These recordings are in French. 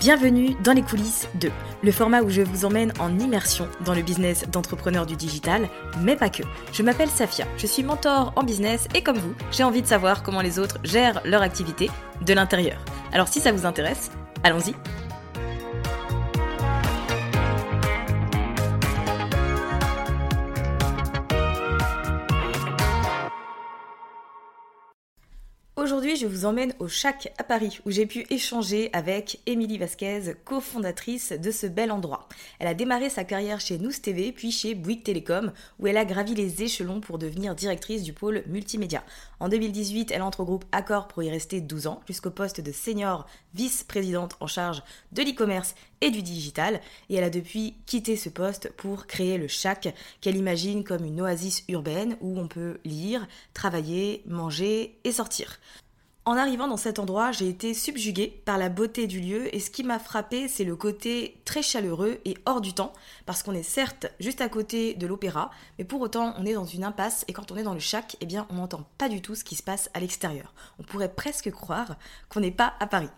Bienvenue dans les coulisses de le format où je vous emmène en immersion dans le business d'entrepreneur du digital, mais pas que. Je m'appelle Safia, je suis mentor en business et comme vous, j'ai envie de savoir comment les autres gèrent leur activité de l'intérieur. Alors si ça vous intéresse, allons-y. Aujourd'hui, je vous emmène au Chac à Paris, où j'ai pu échanger avec Émilie Vasquez, cofondatrice de ce bel endroit. Elle a démarré sa carrière chez Nous TV, puis chez Bouygues Télécom, où elle a gravi les échelons pour devenir directrice du pôle multimédia. En 2018, elle entre au groupe Accor pour y rester 12 ans, jusqu'au poste de senior vice-présidente en charge de l'e-commerce et du digital, et elle a depuis quitté ce poste pour créer le Chac, qu'elle imagine comme une oasis urbaine où on peut lire, travailler, manger et sortir. En arrivant dans cet endroit, j'ai été subjuguée par la beauté du lieu et ce qui m'a frappé, c'est le côté très chaleureux et hors du temps, parce qu'on est certes juste à côté de l'opéra, mais pour autant on est dans une impasse et quand on est dans le chac, eh bien on n'entend pas du tout ce qui se passe à l'extérieur. On pourrait presque croire qu'on n'est pas à Paris.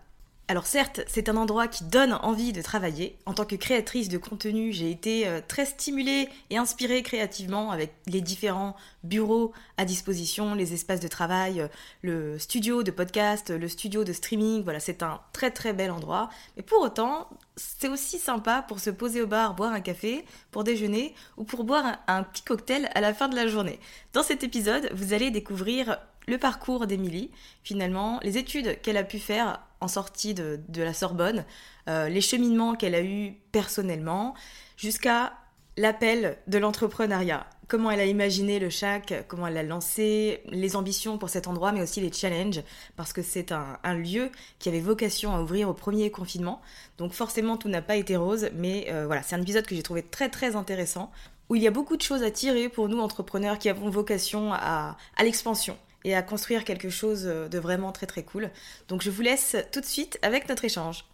Alors certes, c'est un endroit qui donne envie de travailler. En tant que créatrice de contenu, j'ai été euh, très stimulée et inspirée créativement avec les différents bureaux à disposition, les espaces de travail, euh, le studio de podcast, le studio de streaming. Voilà, c'est un très très bel endroit. Mais pour autant, c'est aussi sympa pour se poser au bar, boire un café, pour déjeuner ou pour boire un, un petit cocktail à la fin de la journée. Dans cet épisode, vous allez découvrir le parcours d'Émilie, finalement, les études qu'elle a pu faire en sortie de, de la Sorbonne, euh, les cheminements qu'elle a eus personnellement, jusqu'à l'appel de l'entrepreneuriat. Comment elle a imaginé le chac, comment elle l'a lancé, les ambitions pour cet endroit, mais aussi les challenges, parce que c'est un, un lieu qui avait vocation à ouvrir au premier confinement. Donc forcément, tout n'a pas été rose, mais euh, voilà, c'est un épisode que j'ai trouvé très très intéressant, où il y a beaucoup de choses à tirer pour nous entrepreneurs qui avons vocation à, à l'expansion et à construire quelque chose de vraiment très très cool. Donc je vous laisse tout de suite avec notre échange.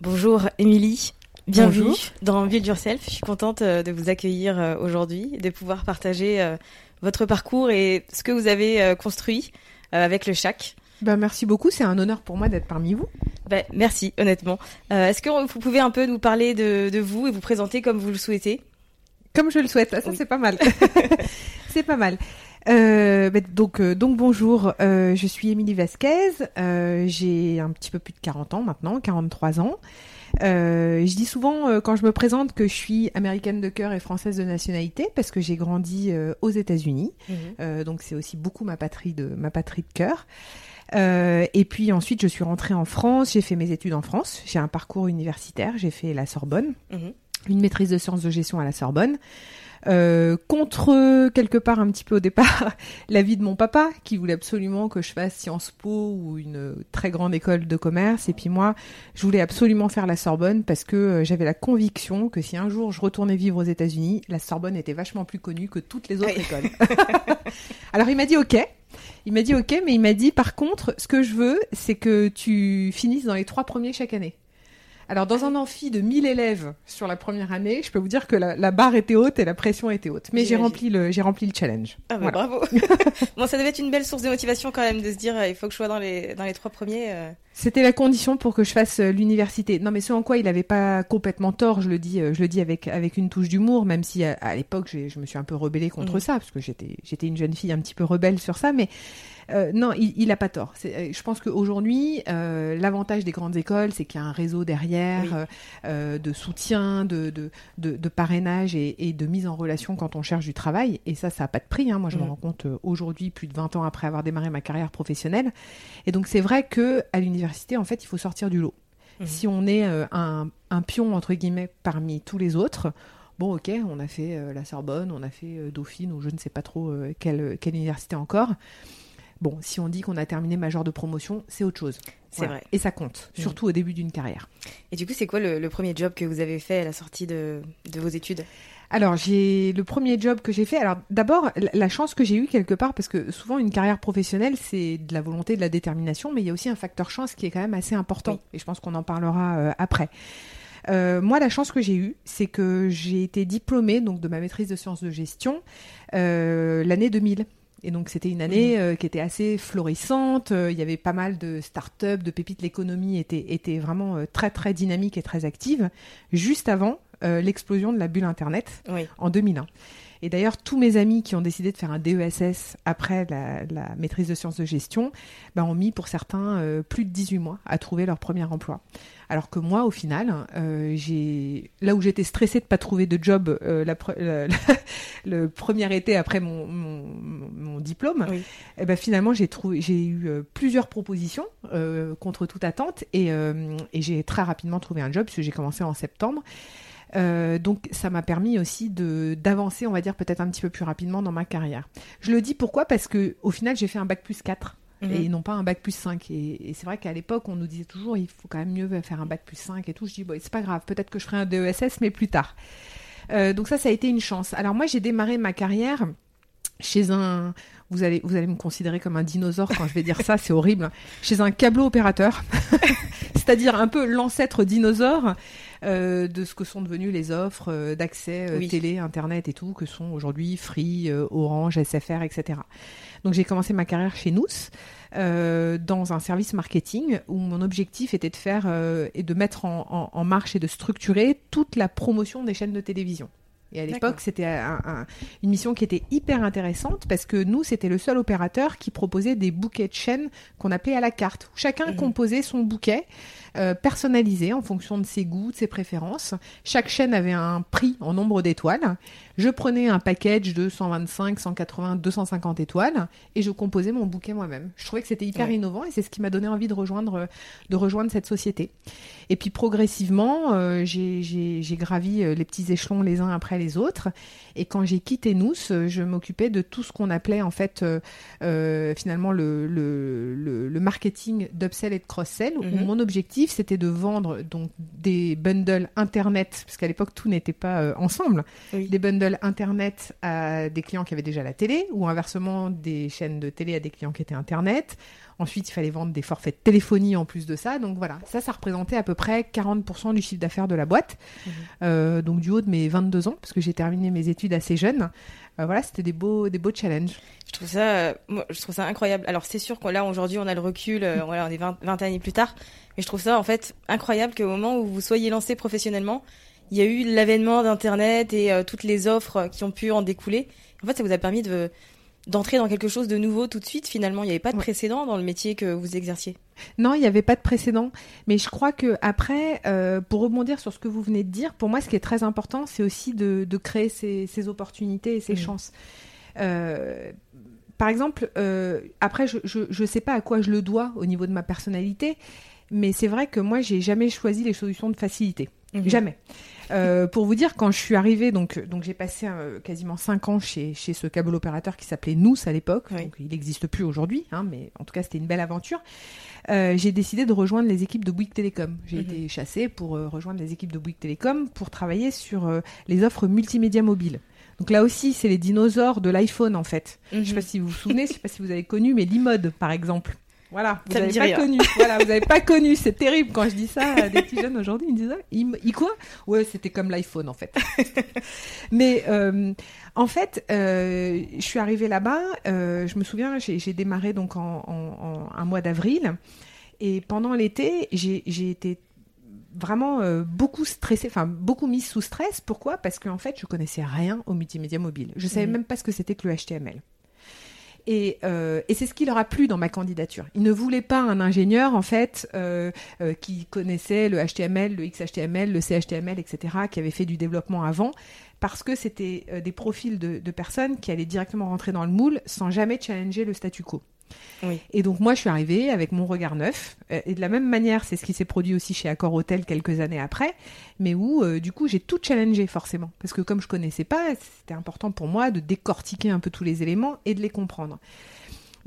Bonjour Émilie, bienvenue Bonjour. dans Build Yourself. Je suis contente euh, de vous accueillir euh, aujourd'hui, de pouvoir partager euh, votre parcours et ce que vous avez euh, construit euh, avec le chac. Bah, merci beaucoup, c'est un honneur pour moi d'être parmi vous. Ben, merci, honnêtement. Euh, Est-ce que vous pouvez un peu nous parler de, de vous et vous présenter comme vous le souhaitez? Comme je le souhaite, ça Oui. c'est pas mal. c'est pas mal. Euh, bah, donc, euh, donc bonjour, euh, je suis Émilie Vasquez, euh, j'ai un petit peu plus de 40 ans maintenant, 43 ans. Euh, je dis souvent euh, quand je me présente que je suis américaine de cœur et française de nationalité parce que j'ai grandi euh, aux États-Unis. Euh, donc c'est aussi beaucoup ma patrie de ma patrie de cœur. Euh, et puis ensuite, je suis rentrée en France. J'ai fait mes études en France. J'ai un parcours universitaire. J'ai fait la Sorbonne, Mhm. une maîtrise de sciences de gestion à la Sorbonne. euh, contre quelque part un petit peu au départ l'avis de mon papa qui voulait absolument que je fasse Sciences Po ou une très grande école de commerce et puis moi je voulais absolument faire la Sorbonne parce que euh, j'avais la conviction que si un jour je retournais vivre aux États-Unis la Sorbonne était vachement plus connue que toutes les autres écoles alors il m'a dit ok il m'a dit ok mais il m'a dit par contre ce que je veux c'est que tu finisses dans les trois premiers chaque année alors, dans un amphi de 1000 élèves sur la première année, je peux vous dire que la, la barre était haute et la pression était haute. Mais j'ai rempli le, j'ai rempli le challenge. Ah bah Voilà. bravo. bon, ça devait être une belle source de motivation quand même de se dire euh, il faut que je sois dans les dans les trois premiers. euh. C'était la condition pour que je fasse euh, l'université. Non, mais ce en quoi il n'avait pas complètement tort, je le dis, je le dis avec avec une touche d'humour, même si à, à l'époque je me suis un peu rebellée contre Mhm. ça, parce que j'étais j'étais une jeune fille un petit peu rebelle sur ça, mais euh, non, il, il a pas tort. Euh, Je pense qu'aujourd'hui, euh, l'avantage des grandes écoles, c'est qu'il y a un réseau derrière Oui. euh, de soutien, de, de, de, de parrainage et, et de mise en relation quand on cherche du travail. Et ça, ça n'a pas de prix. Hein. Moi, je me Mhm. rends compte aujourd'hui, plus de 20 ans après avoir démarré ma carrière professionnelle. Et donc, c'est vrai que à l'université, en fait, il faut sortir du lot. Mhm. Si on est un, un pion, entre guillemets, parmi tous les autres, bon, ok, on a fait euh, la Sorbonne, on a fait euh, Dauphine, ou je ne sais pas trop euh, quelle, quelle université encore. Bon, si on dit qu'on a terminé major de promotion, c'est autre chose. C'est vrai. Et ça compte, Mhm. surtout au début d'une carrière. Et du coup, c'est quoi le, le premier job que vous avez fait à la sortie de, de vos études? Alors, j'ai le premier job que j'ai fait. Alors, d'abord, la- la chance que j'ai eue quelque part, parce que souvent une carrière professionnelle, c'est de la volonté, de la détermination, mais il y a aussi un facteur chance qui est quand même assez important. Oui. Et je pense qu'on en parlera euh, après. Euh, moi, la chance que j'ai eue, c'est que j'ai été diplômée donc de ma maîtrise de sciences de gestion euh, l'année 2000. Et donc c'était une année euh, qui était assez florissante. Euh, il y avait pas mal de start-up, de pépites. L'économie était, était vraiment euh, très très dynamique et très active. Juste avant euh, l'explosion de la bulle Internet Oui. en 2001. Et d'ailleurs, tous mes amis qui ont décidé de faire un DESS après la, la maîtrise de sciences de gestion ben, ont mis pour certains euh, plus de 18 mois à trouver leur premier emploi. Alors que moi, au final, euh, j'ai là où j'étais stressée de pas trouver de job euh, la pre- la- le premier été après mon, mon, mon- mon diplôme, Oui. eh ben finalement j'ai trouvé, j'ai eu euh, plusieurs propositions contre toute attente et, et j'ai très rapidement trouvé un job puisque j'ai commencé en septembre. Euh, donc ça m'a permis aussi de d'avancer, on va dire peut-être un petit peu plus rapidement dans ma carrière. Je le dis pourquoi? Parce que au final j'ai fait un bac plus 4 Mhm. et non pas un bac plus 5. Et, et c'est vrai qu'à l'époque on nous disait toujours il faut quand même mieux faire un bac plus 5 et tout. Je dis bon c'est pas grave, peut-être que je ferai un DESS mais plus tard. Euh, donc ça ça a été une chance. Alors moi j'ai démarré ma carrière chez un vous allez vous allez me considérer comme un dinosaure quand je vais dire ça, c'est horrible. Chez un câbleau opérateur, c'est-à-dire un peu l'ancêtre dinosaure euh, de ce que sont devenues les offres euh, d'accès Oui. télé, internet et tout, que sont aujourd'hui Free, Orange, SFR, etc. Donc j'ai commencé ma carrière chez Nous euh, dans un service marketing où mon objectif était de faire euh, et de mettre en, en- en marche et de structurer toute la promotion des chaînes de télévision. Et à l'époque, c'était un- un- une mission qui était hyper intéressante parce que nous, c'était le seul opérateur qui proposait des bouquets de chaînes qu'on appelait à la carte. où Chacun Mhm. composait son bouquet euh, personnalisé en fonction de ses goûts, de ses préférences. Chaque chaîne avait un prix en nombre d'étoiles. Je prenais un package de 125, 180, 250 étoiles et je composais mon bouquet moi-même. Je trouvais que c'était hyper Ouais. innovant et c'est ce qui m'a donné envie de rejoindre, de rejoindre cette société. Et puis progressivement, euh, j'ai- gravi euh, les petits échelons les uns après les autres. Et quand j'ai quitté Nous, je m'occupais de tout ce qu'on appelait en fait euh, euh, finalement le, le, le, le marketing d'upsell et de cross-sell. où Mhm. Mon objectif, c'était de vendre donc des bundles internet, parce qu'à l'époque tout n'était pas euh, ensemble, Oui. des bundles internet à des clients qui avaient déjà la télé, ou inversement des chaînes de télé à des clients qui étaient internet. Ensuite, il fallait vendre des forfaits de téléphonie en plus de ça. Donc voilà, ça, ça représentait à peu près 40% du chiffre d'affaires de la boîte. Mhm. Euh, donc du haut de mes 22 ans, parce que j'ai terminé mes études assez jeune. Euh, voilà, c'était des beaux, des beaux challenges. Je trouve ça, euh, moi, je trouve ça incroyable. Alors c'est sûr que là aujourd'hui on a le recul, voilà, on est 20, 20 années plus tard, mais je trouve ça en fait incroyable qu'au moment où vous soyez lancé professionnellement, il y a eu l'avènement d'Internet et euh, toutes les offres qui ont pu en découler. En fait, ça vous a permis de d'entrer dans quelque chose de nouveau tout de suite. Finalement, il n'y avait pas de précédent dans le métier que vous exerciez. Non, il n'y avait pas de précédent. Mais je crois que après, euh, pour rebondir sur ce que vous venez de dire, pour moi, ce qui est très important, c'est aussi de, de créer ces, ces opportunités et ces Mhm. chances. Euh, par exemple, euh, après, je ne sais pas à quoi je le dois au niveau de ma personnalité, mais c'est vrai que moi, j'ai jamais choisi les solutions de facilité. Mhm. Jamais. Euh, pour vous dire, quand je suis arrivée, donc, donc j'ai passé euh, quasiment 5 ans chez, chez ce câble opérateur qui s'appelait Nous à l'époque. il n'existe plus aujourd'hui, hein, mais en tout cas, c'était une belle aventure. Euh, j'ai décidé de rejoindre les équipes de Bouygues Télécom. J'ai mhm. été chassée pour rejoindre les équipes de Bouygues Télécom pour travailler sur les offres multimédia mobiles. Donc là aussi, c'est les dinosaures de l'iPhone en fait. Je ne sais pas mhm. si vous vous souvenez, je ne sais pas si vous avez connu, mais l'e-mode par exemple. Voilà, vous n'avez pas connu. Voilà, vous n'avez pas connu. C'est terrible quand je dis ça à des petits jeunes aujourd'hui. Ils me disent, ah, il, quoi? Ouais, c'était comme l'iPhone en fait. Mais euh, en fait, euh, je suis arrivée là-bas. Euh, je me souviens, j'ai démarré donc en, en, un mois d'avril, et pendant l'été, j'ai été vraiment beaucoup stressée, enfin beaucoup mise sous stress. Pourquoi? Parce qu'en fait, je connaissais rien au multimédia mobile. Je savais mmh. même pas ce que c'était que le HTML. Euh, et, c'est ce qui leur a plu dans ma candidature. Ils ne voulaient pas un ingénieur, en fait, euh, euh, qui connaissait le HTML, le XHTML, le CHTML, etc., qui avait fait du développement avant, parce que c'était des profils de, personnes qui allaient directement rentrer dans le moule sans jamais challenger le statu quo. Et donc moi je suis arrivée avec mon regard neuf euh, et de la même manière c'est ce qui s'est produit aussi chez Accor Hotel quelques années après, mais où euh, du coup j'ai tout challengé forcément parce que comme je connaissais pas, c'était important pour moi de décortiquer un peu tous les éléments et de les comprendre.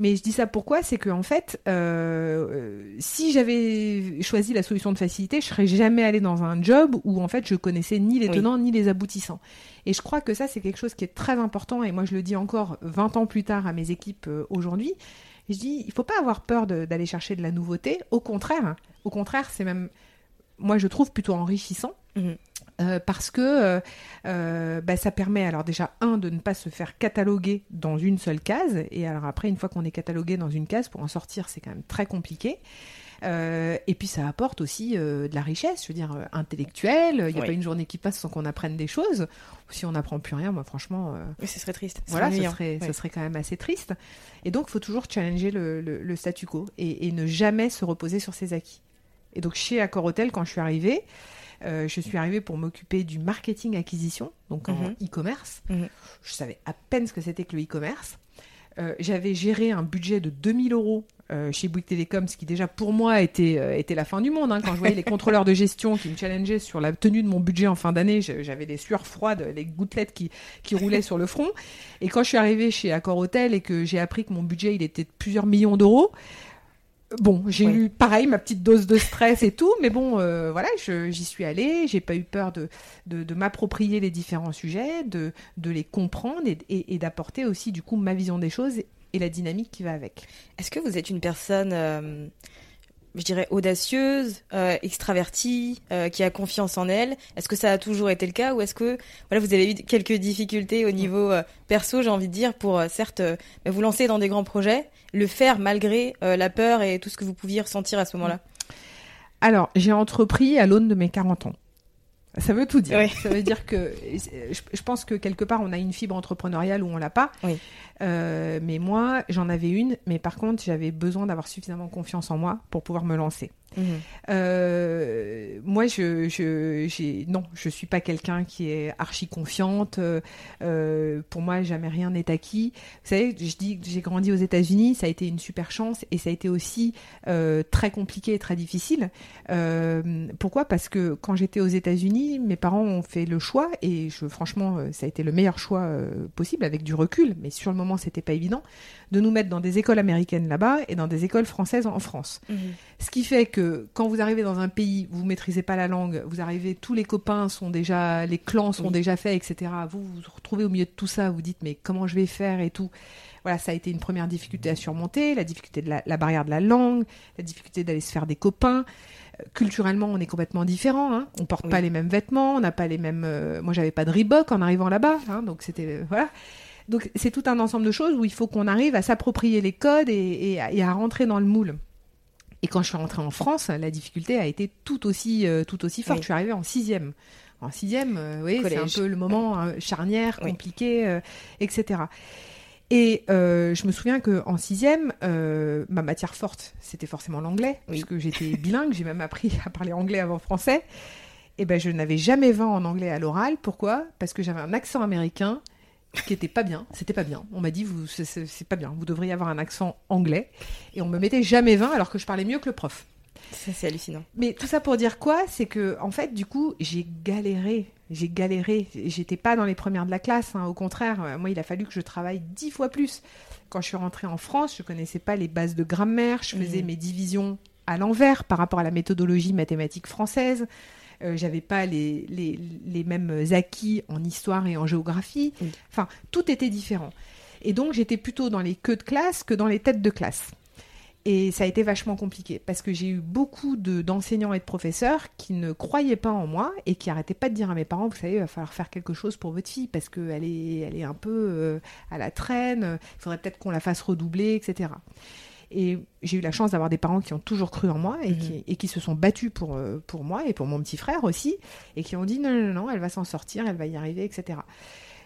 Mais je dis ça pourquoi? C'est que en fait, euh, si j'avais choisi la solution de facilité, je serais jamais allée dans un job où en fait je connaissais ni les tenants ni les aboutissants. Et je crois que ça c'est quelque chose qui est très important. Et moi je le dis encore 20 ans plus tard à mes équipes aujourd'hui je dis, il faut pas avoir peur d'aller chercher de la nouveauté. Au contraire, au contraire, c'est même, moi je trouve plutôt enrichissant. Mhm. Euh, parce que euh, euh, bah, ça permet alors déjà un de ne pas se faire cataloguer dans une seule case et alors après une fois qu'on est catalogué dans une case pour en sortir c'est quand même très compliqué euh, et puis ça apporte aussi euh, de la richesse, je veux dire, euh, intellectuelle. Il n'y a pas une journée qui passe sans qu'on apprenne des choses. Si on n'apprend plus rien, moi franchement... Oui, ce serait triste. Voilà, ce serait, ça serait quand même assez triste. Et donc, il faut toujours challenger le, statu quo et, ne jamais se reposer sur ses acquis. Et donc, chez Accor Hotel, quand je suis arrivée, je suis arrivée pour m'occuper du marketing acquisition, donc en mhm. e-commerce. Mhm. Je savais à peine ce que c'était que le e-commerce. J'avais géré un budget de 2000 euros euh, chez Bouygues Télécom, ce qui déjà pour moi était, euh, était la fin du monde. Hein. Quand je voyais les contrôleurs de gestion qui me challengeaient sur la tenue de mon budget en fin d'année, j'avais des sueurs froides, les gouttelettes qui, qui roulaient sur le front. Et quand je suis arrivée chez Accor Hotel et que j'ai appris que mon budget il était de plusieurs millions d'euros, Bon, j'ai eu pareil ma petite dose de stress et tout, mais bon, euh, voilà, j'y suis allée, j'ai pas eu peur de, de, m'approprier les différents sujets, de, de les comprendre et, et d'apporter aussi du coup ma vision des choses et la dynamique qui va avec. Est-ce que vous êtes une personne, euh, je dirais, audacieuse, euh, extravertie, euh, qui a confiance en elle? Est-ce que ça a toujours été le cas ou est-ce que voilà, vous avez eu quelques difficultés au niveau perso, j'ai envie de dire, pour certes vous lancer dans des grands projets, le faire malgré la peur et tout ce que vous pouviez ressentir à ce moment-là? Alors, j'ai entrepris à l'aune de mes 40 ans. Ça veut tout dire. Ça veut dire que je, pense que quelque part on a une fibre entrepreneuriale ou on l'a pas. Oui. Euh, mais moi, j'en avais une, mais par contre, j'avais besoin d'avoir suffisamment confiance en moi pour pouvoir me lancer. Euh, moi, je, je, non, je suis pas quelqu'un qui est archi confiante. Euh, pour moi, jamais rien n'est acquis. Vous savez, je dis que j'ai grandi aux États-Unis, ça a été une super chance et ça a été aussi très compliqué et très difficile. pourquoi? Parce que quand j'étais aux États-Unis, mes parents ont fait le choix et franchement, ça a été le meilleur choix possible avec du recul, mais sur le moment c'était pas évident, de nous mettre dans des écoles américaines là-bas et dans des écoles françaises en France. Mhm. Ce qui fait que quand vous arrivez dans un pays, vous maîtrisez pas la langue, vous arrivez, tous les copains sont déjà, les clans sont déjà faits, etc. Vous vous retrouvez au milieu de tout ça, vous dites mais comment je vais faire et tout. Voilà, ça a été une première difficulté à surmonter, la difficulté de la, barrière de la langue, la difficulté d'aller se faire des copains euh, culturellement, on est complètement différent. Hein. On porte pas les mêmes vêtements, on n'a pas les mêmes. Euh, moi, j'avais pas de Reebok en arrivant là-bas, hein, donc c'était voilà. Donc c'est tout un ensemble de choses où il faut qu'on arrive à s'approprier les codes et, à, rentrer dans le moule. Et quand je suis rentrée en France, la difficulté a été tout aussi, euh, tout aussi forte. Je suis arrivée en sixième. En sixième, euh, oui, c'est un peu le moment hein, charnière, compliqué, euh, etc. Et je me souviens qu'en sixième, ma matière forte, c'était forcément l'anglais, puisque j'étais bilingue, j'ai même appris à parler anglais avant français. Et ben, je n'avais jamais 20 en anglais à l'oral. Pourquoi? Parce que j'avais un accent américain qui était pas bien. C'était pas bien. On m'a dit, vous, c'est pas bien. Vous devriez avoir un accent anglais. Et on me mettait jamais 20 alors que je parlais mieux que le prof. Ça, c'est hallucinant. Mais tout ça pour dire quoi? C'est que, en fait, du coup, j'ai galéré. J'ai galéré. J'étais pas dans les premières de la classe. hein. Au contraire, euh, moi, il a fallu que je travaille dix fois plus. Quand je suis rentrée en France, je connaissais pas les bases de grammaire. Je faisais Mhm. mes divisions à l'envers par rapport à la méthodologie mathématique française. Euh, J'avais pas les, les, les mêmes acquis en histoire et en géographie. Oui. Enfin, tout était différent. Et donc, j'étais plutôt dans les queues de classe que dans les têtes de classe. Et ça a été vachement compliqué parce que j'ai eu beaucoup de- d'enseignants et de professeurs qui ne croyaient pas en moi et qui arrêtaient pas de dire à mes parents, vous savez, il va falloir faire quelque chose pour votre fille parce qu'elle est, elle est un peu euh, à la traîne, il faudrait peut-être qu'on la fasse redoubler, etc. Et j'ai eu la chance d'avoir des parents qui ont toujours cru en moi et, Mhm. qui, et qui se sont battus pour, euh, pour moi et pour mon petit frère aussi et qui ont dit non, non, non, elle va s'en sortir, elle va y arriver, etc.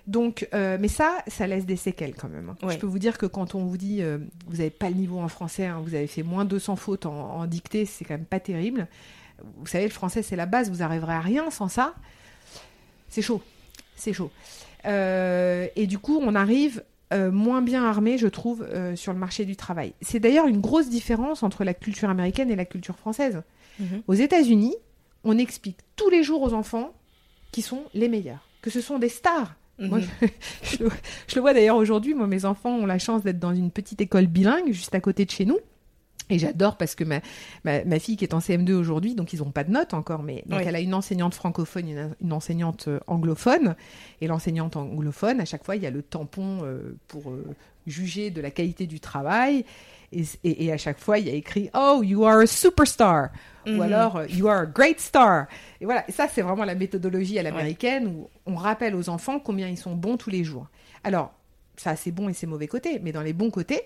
Donc, euh, mais ça, ça laisse des séquelles quand même. hein. Ouais. Je peux vous dire que quand on vous dit euh, vous n'avez pas le niveau en français, hein, vous avez fait moins de 200 fautes en, en dictée, c'est quand même pas terrible. Vous savez, le français c'est la base, vous arriverez à rien sans ça. C'est chaud, c'est chaud. Euh, et du coup, on arrive euh, moins bien armé, je trouve, euh, sur le marché du travail. C'est d'ailleurs une grosse différence entre la culture américaine et la culture française. Mhm. Aux États-Unis, on explique tous les jours aux enfants qui sont les meilleurs, que ce sont des stars. Moi, Mhm. je, je le- je le vois d'ailleurs aujourd'hui. Moi, mes enfants ont la chance d'être dans une petite école bilingue juste à côté de chez nous. Et j'adore parce que ma, ma, ma fille qui est en CM2 aujourd'hui, donc ils n'ont pas de notes encore, mais donc Oui. elle a une enseignante francophone, une, une enseignante euh, anglophone. Et l'enseignante anglophone, à chaque fois, il y a le tampon euh, pour euh, juger de la qualité du travail. Et, et- et à chaque fois, il y a écrit Oh, you are a superstar Mhm. ou alors euh, You are a great star. Et voilà, et ça, c'est vraiment la méthodologie à l'américaine où on rappelle aux enfants combien ils sont bons tous les jours. Alors, ça a ses bons et ses mauvais côtés, mais dans les bons côtés,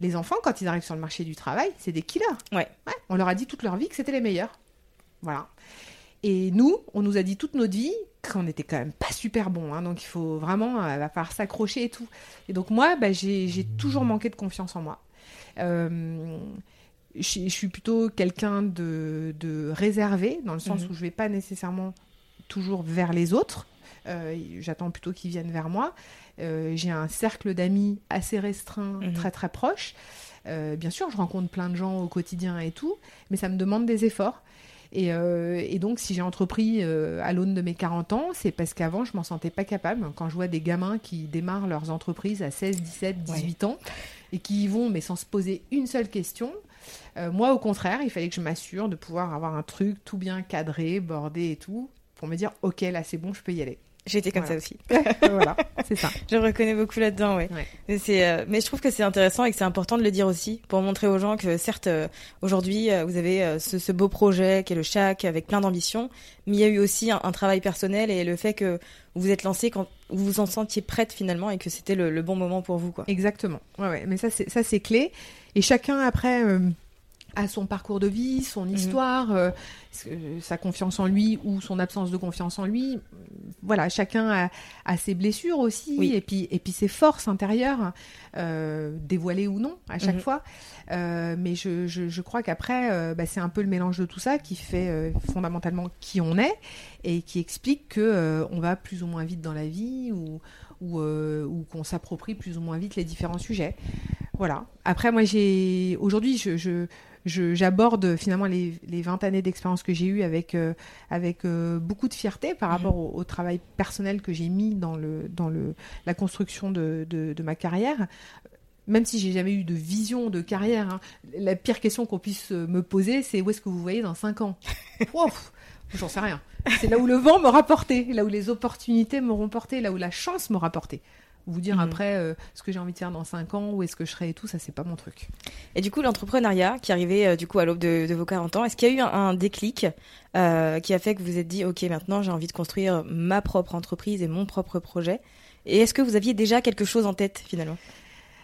les enfants, quand ils arrivent sur le marché du travail, c'est des killers. Ouais. on leur a dit toute leur vie que c'était les meilleurs. Voilà. Et nous, on nous a dit toute notre vie qu'on était quand même pas super bons. hein, donc il faut vraiment, euh, va falloir s'accrocher et tout. Et donc moi, bah, j'ai toujours manqué de confiance en moi. Euh, je, je suis plutôt quelqu'un de, de réservé, dans le sens Mhm. où je vais pas nécessairement toujours vers les autres. Euh, J'attends plutôt qu'ils viennent vers moi. Euh, J'ai un cercle d'amis assez restreint, Mhm. très très proche. Euh, bien sûr, je rencontre plein de gens au quotidien et tout, mais ça me demande des efforts. Et, euh, et donc, si j'ai entrepris euh, à l'aune de mes 40 ans, c'est parce qu'avant, je m'en sentais pas capable. Quand je vois des gamins qui démarrent leurs entreprises à 16, 17, 18 ans et qui y vont, mais sans se poser une seule question, euh, moi, au contraire, il fallait que je m'assure de pouvoir avoir un truc tout bien cadré, bordé et tout, pour me dire, ok, là, c'est bon, je peux y aller. J'ai été comme Voilà. ça aussi. voilà, c'est ça. Je me reconnais beaucoup là-dedans, ouais. Ouais. Mais C'est, euh, mais je trouve que c'est intéressant et que c'est important de le dire aussi pour montrer aux gens que certes, euh, aujourd'hui, euh, vous avez euh, ce, ce beau projet qui est le Chac avec plein d'ambition, mais il y a eu aussi un, un travail personnel et le fait que vous vous êtes lancé quand vous vous en sentiez prête finalement et que c'était le, le bon moment pour vous, quoi. Exactement. Ouais, ouais. Mais ça, c'est ça, c'est clé. Et chacun après a son parcours de vie, son Mhm. histoire, euh, euh, sa confiance en lui ou son absence de confiance en lui. Voilà, chacun a, a ses blessures aussi, Oui. et puis et puis ses forces intérieures, euh, dévoilées ou non à chaque Mhm. fois. Euh, mais je, je, je crois qu'après, bah, c'est un peu le mélange de tout ça qui fait fondamentalement qui on est et qui explique que on va plus ou moins vite dans la vie ou ou, ou qu'on s'approprie plus ou moins vite les différents sujets. Voilà. Après, moi, j'ai aujourd'hui, je- j'aborde finalement les, les 20 années d'expérience que j'ai eues avec, euh, avec euh, beaucoup de fierté par rapport au, au travail personnel que j'ai mis dans, le, dans le, la construction de, de, de ma carrière. Même si j'ai jamais eu de vision de carrière, hein, la pire question qu'on puisse me poser, c'est où est-ce que vous voyez dans 5 ans? Ouf, J'en sais rien. C'est là où le vent m'aura porté, là où les opportunités m'auront porté, là où la chance m'aura porté. Vous dire Mhm. après euh, ce que j'ai envie de faire dans 5 ans, où est-ce que je serai et tout, ça c'est pas mon truc. Et du coup, l'entrepreneuriat qui arrivait euh, du coup à l'aube de, de vos 40 ans, est-ce qu'il y a eu un, un déclic euh, qui a fait que vous vous êtes dit, ok, maintenant j'ai envie de construire ma propre entreprise et mon propre projet? Et est-ce que vous aviez déjà quelque chose en tête finalement?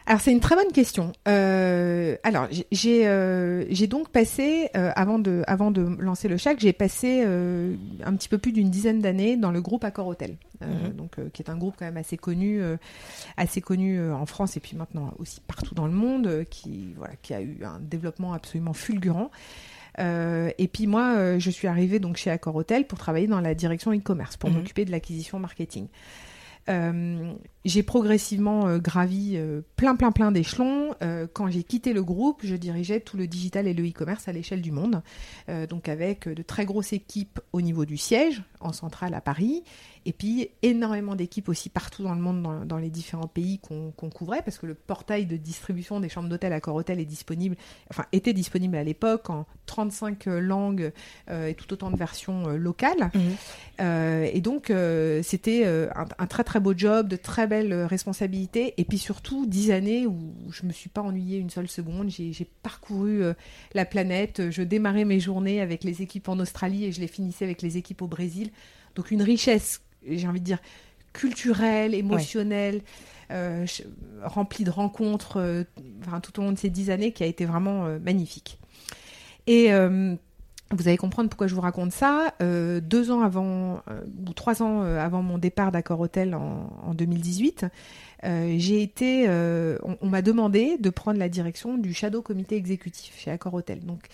Alors c'est une très bonne question. Euh, alors j'ai- j'ai euh, j'ai donc passé euh, avant de avant de lancer le Chac, j'ai passé euh, un petit peu plus d'une dizaine d'années dans le groupe Accor Hotel, euh, Mhm. donc euh, qui est un groupe quand même assez connu euh, assez connu en France et puis maintenant aussi partout dans le monde, euh, qui voilà qui a eu un développement absolument fulgurant. Euh, et puis moi, euh, je suis arrivée donc chez Accor Hotel pour travailler dans la direction e-commerce, pour Mhm. m'occuper de l'acquisition marketing. Euh, j'ai progressivement euh, gravi euh, plein, plein, plein d'échelons. Quand j'ai quitté le groupe, je dirigeais tout le digital et le e-commerce à l'échelle du monde, donc avec de très grosses équipes au niveau du siège, en centrale à Paris, et puis énormément d'équipes aussi partout dans le monde, dans, dans les différents pays qu'on couvrait, parce que le portail de distribution des chambres d'hôtel Accor Hôtel est disponible, enfin était disponible à l'époque en 35 langues euh, et tout autant de versions euh, locales. Euh, et donc, euh, c'était euh, un, un très très beau job, de très belles euh, responsabilités, et puis surtout 10 années où je me suis pas ennuyée une seule seconde. J'ai parcouru euh, la planète, je démarrais mes journées avec les équipes en Australie et je les finissais avec les équipes au Brésil. Donc une richesse, j'ai envie de dire, culturelle, émotionnelle, euh, ch- remplie de rencontres euh, enfin, tout au long de ces 10 années qui a été vraiment euh, magnifique. Et euh, vous allez comprendre pourquoi je vous raconte ça. Euh, deux ans avant, euh, ou trois ans euh, avant mon départ d'Accor Hotel en, en 2018, euh, j'ai été, euh, on, on m'a demandé de prendre la direction du Shadow Comité Exécutif chez Accor Hotel. Donc,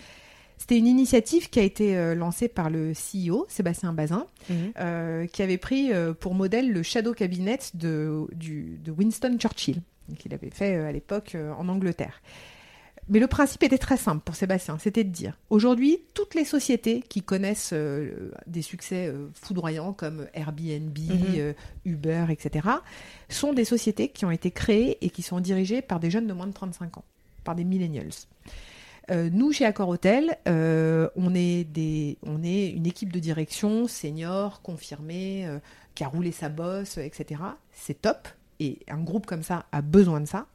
c'était une initiative qui a été euh, lancée par le CEO, Sébastien Bazin, Mhm. euh, qui avait pris euh, pour modèle le Shadow Cabinet de, du- de Winston Churchill, qu'il avait fait à l'époque en Angleterre. Mais le principe était très simple pour Sébastien, c'était de dire, aujourd'hui, toutes les sociétés qui connaissent euh, des succès euh, foudroyants comme Airbnb, euh, Uber, etc., sont des sociétés qui ont été créées et qui sont dirigées par des jeunes de moins de 35 ans, par des millennials. Euh, nous, chez Accor Hotel, euh, on, est des, on est une équipe de direction senior, confirmée, euh, qui a roulé sa bosse, etc. C'est top. Et un groupe comme ça a besoin de ça.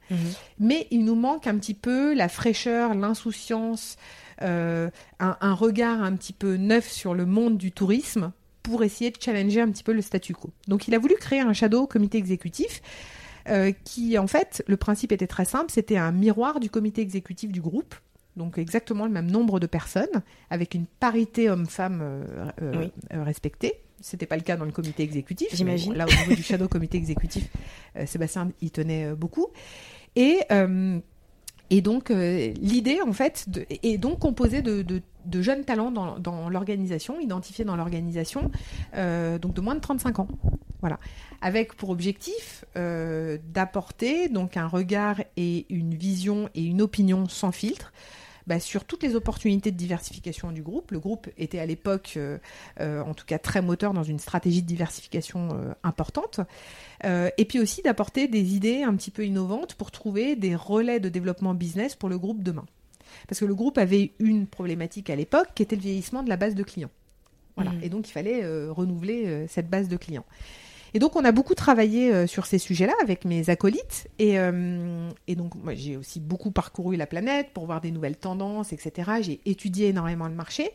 Mais il nous manque un petit peu la fraîcheur, l'insouciance, euh, un, un regard un petit peu neuf sur le monde du tourisme pour essayer de challenger un petit peu le statu quo. Donc il a voulu créer un shadow comité exécutif euh, qui, en fait, le principe était très simple, c'était un miroir du comité exécutif du groupe. Donc exactement le même nombre de personnes, avec une parité homme-femme euh, euh, Oui. euh, respectée. C'était pas le cas dans le comité exécutif. J'imagine. bon, là, au niveau du shadow comité exécutif, euh, Sébastien y tenait euh, beaucoup. Et, et donc, l'idée, en fait, de- est donc composée de, de- de jeunes talents dans, dans l'organisation, identifiés dans l'organisation, donc de moins de 35 ans. Voilà. Avec pour objectif d'apporter donc un regard et une vision et une opinion sans filtre bah, sur toutes les opportunités de diversification du groupe. Le groupe était à l'époque, euh, euh, en tout cas, très moteur dans une stratégie de diversification euh, importante. Euh, et puis aussi d'apporter des idées un petit peu innovantes pour trouver des relais de développement business pour le groupe demain. Parce que le groupe avait une problématique à l'époque qui était le vieillissement de la base de clients. Voilà. Mhm. Et donc il fallait renouveler cette base de clients. Et donc on a beaucoup travaillé euh, sur ces sujets-là avec mes acolytes. Et, euh, et donc moi j'ai aussi beaucoup parcouru la planète pour voir des nouvelles tendances, etc. J'ai étudié énormément le marché.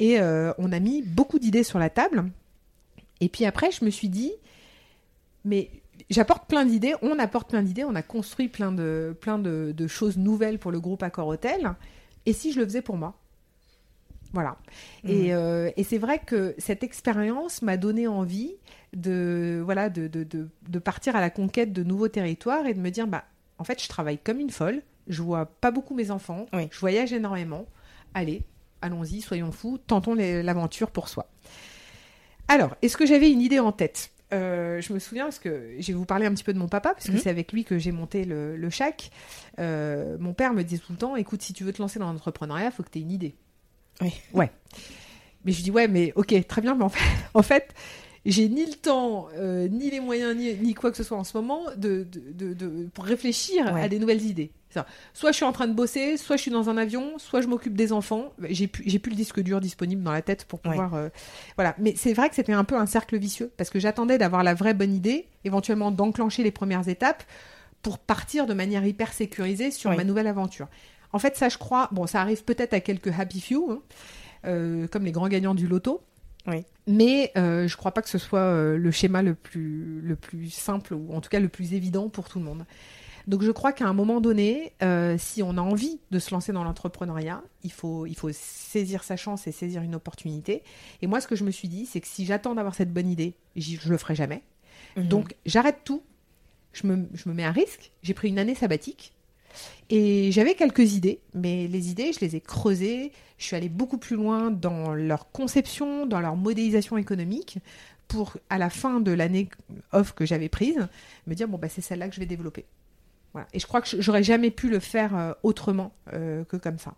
Et euh, on a mis beaucoup d'idées sur la table. Et puis après je me suis dit, mais j'apporte plein d'idées, on apporte plein d'idées, on a construit plein de, plein de, de choses nouvelles pour le groupe Accor Hotel. Et si je le faisais pour moi? Voilà. Et, euh, et c'est vrai que cette expérience m'a donné envie de, voilà, de, de, de, de partir à la conquête de nouveaux territoires et de me dire, bah, en fait, je travaille comme une folle, je vois pas beaucoup mes enfants, Oui. je voyage énormément. Allez, allons-y, soyons fous, tentons l'aventure pour soi. Alors, est-ce que j'avais une idée en tête? Euh, je me souviens parce que je vais vous parler un petit peu de mon papa parce que Mhm. c'est avec lui que j'ai monté le, le Shack. Euh, mon père me disait tout le temps écoute si tu veux te lancer dans l'entrepreneuriat faut que tu aies une idée Oui. ouais mais je dis ouais mais ok très bien mais en fait, en fait j'ai ni le temps euh, ni les moyens ni, ni quoi que ce soit en ce moment de, de, de- de- pour réfléchir Ouais. à des nouvelles idées. Soit je suis en train de bosser soit je suis dans un avion soit je m'occupe des enfants. J'ai plus j'ai plus le disque dur disponible dans la tête pour Ouais. pouvoir euh, voilà. Mais c'est vrai que c'était un peu un cercle vicieux parce que j'attendais d'avoir la vraie bonne idée éventuellement d'enclencher les premières étapes pour partir de manière hyper sécurisée sur ma nouvelle aventure. En fait ça je crois bon ça arrive peut-être à quelques happy few hein, euh, comme les grands gagnants du loto Oui. mais euh, je crois pas que ce soit euh, le schéma le plus, le plus simple ou en tout cas le plus évident pour tout le monde. Donc je crois qu'à un moment donné, euh, si on a envie de se lancer dans l'entrepreneuriat, il faut, il faut saisir sa chance et saisir une opportunité. Et moi, ce que je me suis dit, c'est que si j'attends d'avoir cette bonne idée, je le ferai jamais. Mhm. Donc j'arrête tout, je me, je me mets à risque. J'ai pris une année sabbatique et j'avais quelques idées, mais les idées, je les ai creusées. Je suis allée beaucoup plus loin dans leur conception, dans leur modélisation économique, pour, à la fin de l'année off que j'avais prise, me dire, bon, bah, c'est celle-là que je vais développer. Voilà. Et je crois que j'aurais jamais pu le faire euh, autrement euh, que comme ça.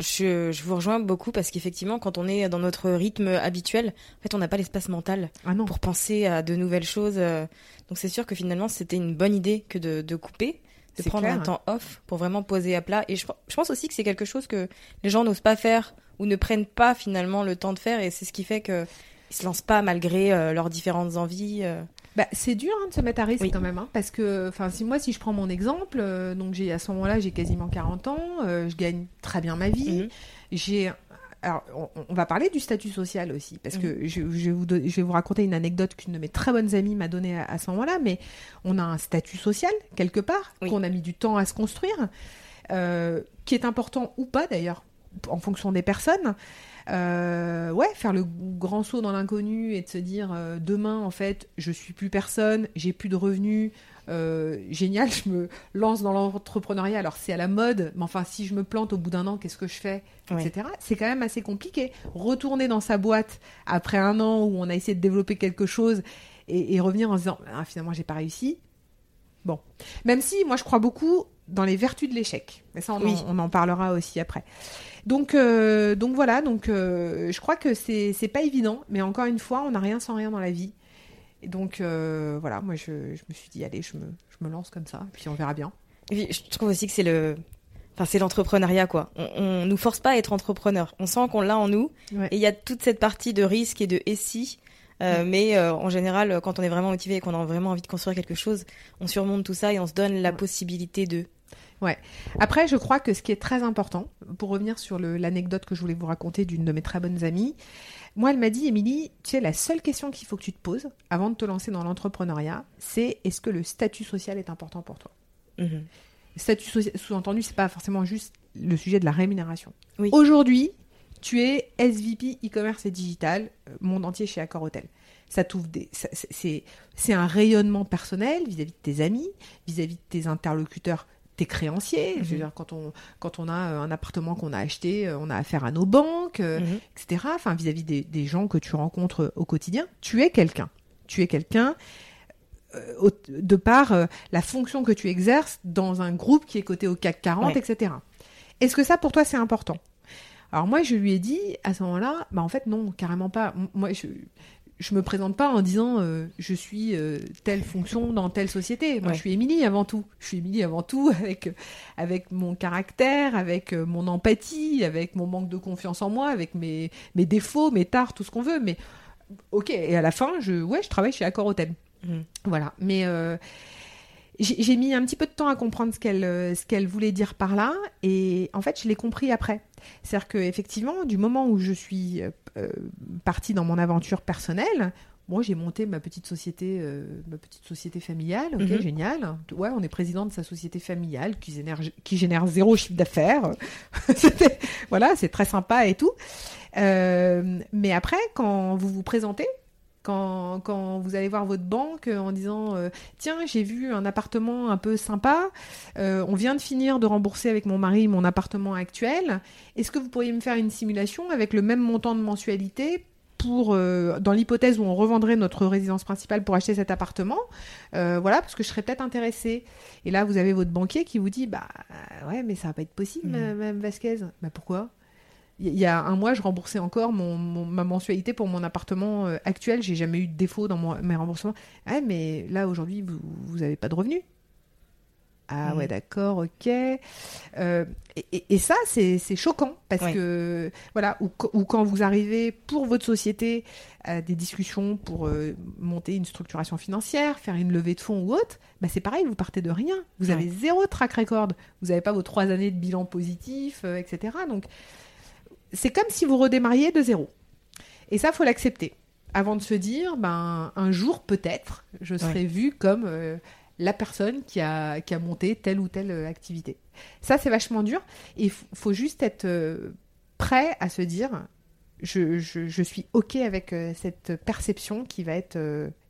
Je, je, vous rejoins beaucoup parce qu'effectivement, quand on est dans notre rythme habituel, en fait, on n'a pas l'espace mental ah non. pour penser à de nouvelles choses. euh. Donc, c'est sûr que finalement, c'était une bonne idée que de, de couper, de C'est prendre clair. un temps off pour vraiment poser à plat. Et je, je pense aussi que c'est quelque chose que les gens n'osent pas faire ou ne prennent pas finalement le temps de faire. Et c'est ce qui fait que ils se lancent pas malgré euh, leurs différentes envies. euh. Bah, c'est dur hein, de se mettre à risque Oui. quand même, hein, parce que, enfin, si moi, si je prends mon exemple, euh, donc j'ai à ce moment-là, j'ai quasiment 40 ans, je gagne très bien ma vie, Mhm. j'ai, alors, on, on va parler du statut social aussi, parce Mhm. que je, je vais vous, je vais vous raconter une anecdote qu'une de mes très bonnes amies m'a donnée à, à ce moment-là, mais on a un statut social quelque part Oui. qu'on a mis du temps à se construire, euh, qui est important ou pas d'ailleurs, en fonction des personnes. Euh, ouais, faire le grand saut dans l'inconnu et de se dire euh, demain en fait je suis plus personne, j'ai plus de revenus, euh, génial, je me lance dans l'entrepreneuriat. Alors c'est à la mode, mais enfin si je me plante au bout d'un an, qu'est-ce que je fais, Ouais. etc. C'est quand même assez compliqué. Retourner dans sa boîte après un an où on a essayé de développer quelque chose et, et revenir en se disant ah, finalement j'ai pas réussi. Bon, même si moi je crois beaucoup dans les vertus de l'échec, mais ça on, Oui. en, on en parlera aussi après. Donc, euh, donc voilà, donc euh, je crois que c'est c'est pas évident, mais encore une fois, on n'a rien sans rien dans la vie. Et donc euh, voilà, moi je, je me suis dit allez, je me, je me lance comme ça, puis on verra bien. Et puis, je trouve aussi que c'est le, enfin, c'est l'entrepreneuriat, quoi. On, on nous force pas à être entrepreneur. On sent qu'on l'a en nous. Ouais. Et il y a toute cette partie de risque et de et si. Euh, Mais euh, en général, quand on est vraiment motivé et qu'on a vraiment envie de construire quelque chose, on surmonte tout ça et on se donne la possibilité de. Après, je crois que ce qui est très important, pour revenir sur l'anecdote que je voulais vous raconter d'une de mes très bonnes amies, moi, elle m'a dit, Émilie, tu sais, la seule question qu'il faut que tu te poses avant de te lancer dans l'entrepreneuriat, c'est est-ce que le statut social est important pour toi? Mhm. Statut social, sous-entendu, c'est pas forcément juste le sujet de la rémunération. Oui. Aujourd'hui, tu es SVP e-commerce et digital, euh, monde entier chez Accor Hotel. Ça t'ouvre des, c'est un rayonnement personnel vis-à-vis de tes amis, vis-à-vis de tes interlocuteurs, tes créanciers. Je veux dire, quand on, quand on a euh, un appartement qu'on a acheté, euh, on a affaire à nos banques, euh, Mhm. etc. Enfin, vis-à-vis des, des gens que tu rencontres au quotidien, tu es quelqu'un. Tu es quelqu'un euh, de par euh, la fonction que tu exerces dans un groupe qui est coté au CAC 40, Ouais. etc. Est-ce que ça, pour toi, c'est important? Alors moi, je lui ai dit à ce moment-là, bah en fait non, carrément pas. Moi, je je me présente pas en disant euh, je suis euh, telle fonction dans telle société. Moi, Ouais. je suis Émilie avant tout. Je suis Émilie avant tout avec avec mon caractère, avec euh, mon empathie, avec mon manque de confiance en moi, avec mes mes défauts, mes tares, tout ce qu'on veut. Mais ok. Et à la fin, je ouais, je travaille chez Accor Hotel. Mhm. Voilà. Mais euh, j'ai mis un petit peu de temps à comprendre ce qu'elle ce qu'elle voulait dire par là, et en fait, je l'ai compris après. C'est-à-dire que effectivement, du moment où je suis euh, euh, partie dans mon aventure personnelle, moi, j'ai monté ma petite société, euh, ma petite société familiale. Ok, Mhm. génial. Ouais, on est président de sa société familiale qui génère, qui génère zéro chiffre d'affaires. Voilà, c'est très sympa et tout. Euh, mais après, quand vous vous présentez, quand, quand vous allez voir votre banque en disant euh, tiens j'ai vu un appartement un peu sympa euh, on vient de finir de rembourser avec mon mari mon appartement actuel. Est-ce que vous pourriez me faire une simulation avec le même montant de mensualité pour euh, dans l'hypothèse où on revendrait notre résidence principale pour acheter cet appartement euh, voilà parce que je serais peut-être intéressée et là vous avez votre banquier qui vous dit bah ouais mais ça va pas être possible Mhm. madame Vasquez bah pourquoi? Il y a un mois, je remboursais encore mon, mon- ma mensualité pour mon appartement euh, actuel. J'ai jamais eu de défaut dans mon- mes remboursements. Ah, mais là, aujourd'hui, vous vous avez pas de revenus. Ah Mhm. ouais, d'accord, ok. Euh, et, et- et ça, c'est choquant parce Ouais. que, voilà, ou quand vous arrivez pour votre société à des discussions pour euh, monter une structuration financière, faire une levée de fonds ou autre, bah c'est pareil, vous partez de rien. Vous Ouais. avez zéro track record. Vous n'avez pas vos trois années de bilan positif, euh, etc. Donc, c'est comme si vous redémarriez de zéro. Et ça, faut l'accepter. Avant de se dire, ben, un jour, peut-être, je serai vue comme euh, la personne qui a, qui a monté telle ou telle euh, activité. Ça, c'est vachement dur. Et il faut juste être euh, prêt à se dire, je, je- je suis OK avec euh, cette perception qui va, être,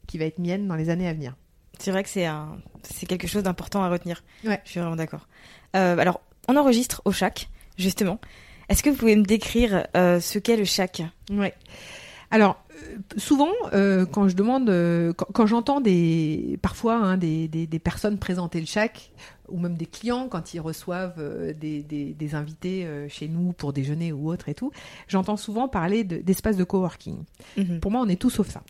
qui va être mienne dans les années à venir. C'est vrai que c'est un, c'est quelque chose d'important à retenir. Ouais. Je suis vraiment d'accord. Alors, on enregistre au chac, justement. Est-ce que vous pouvez me décrire euh, ce qu'est le chac Ouais. Alors, euh, souvent, euh, quand je demande, quand, j'entends des, parfois hein, des, personnes présenter le chac, ou même des clients quand ils reçoivent euh, des, des, des invités euh, chez nous pour déjeuner ou autre et tout, j'entends souvent parler de- d'espace de, coworking. Mhm. Pour moi, on est tout sauf ça.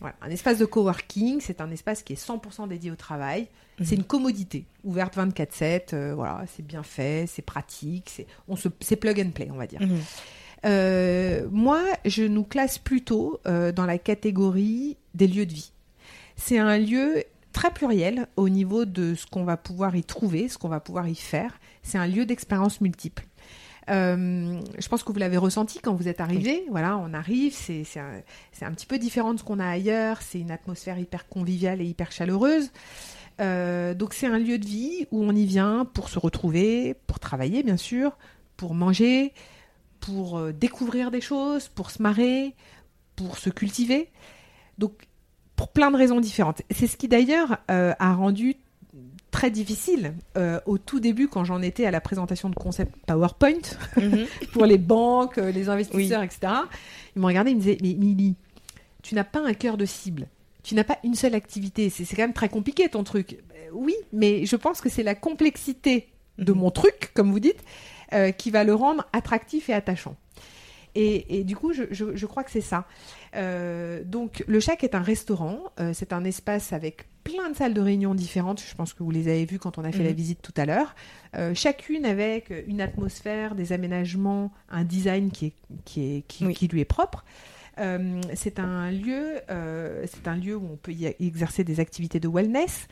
voilà. Un espace de coworking, c'est un espace qui est 100% dédié au travail. C'est une commodité, ouverte 24/7. euh, voilà, c'est bien fait, c'est pratique, c'est plug and play, on va dire. Mhm. Euh, moi, je nous classe plutôt euh, dans la catégorie des lieux de vie. C'est un lieu très pluriel au niveau de ce qu'on va pouvoir y trouver, ce qu'on va pouvoir y faire. C'est un lieu d'expérience multiple. Euh, je pense que vous l'avez ressenti quand vous êtes arrivé. Voilà, on arrive, c'est un petit peu différent de ce qu'on a ailleurs. C'est une atmosphère hyper conviviale et hyper chaleureuse. Euh, donc c'est un lieu de vie où on y vient pour se retrouver, pour travailler bien sûr, pour manger, pour euh, découvrir des choses, pour se marrer, pour se cultiver. Donc pour plein de raisons différentes. C'est ce qui d'ailleurs euh, a rendu très difficile euh, au tout début quand j'en étais à la présentation de concept PowerPoint Mhm. pour les banques, euh, les investisseurs, etc. Ils m'ont regardé, ils me disaient, mais Milly, tu n'as pas un cœur de cible. Tu n'as pas une seule activité. C'est c'est quand même très compliqué ton truc. Oui, mais je pense que c'est la complexité de Mhm. mon truc, comme vous dites, euh, qui va le rendre attractif et attachant. Et, et du coup, je, je- je crois que c'est ça. Euh, donc, le Chac est un restaurant. euh, c'est un espace avec plein de salles de réunion différentes. Je pense que vous les avez vues quand on a fait Mhm. la visite tout à l'heure. Euh, chacune avec une atmosphère, des aménagements, un design qui, est, qui, est, qui, Oui. qui lui est propre. Euh, c'est un lieu, euh, c'est un lieu où on peut y exercer des activités de wellness.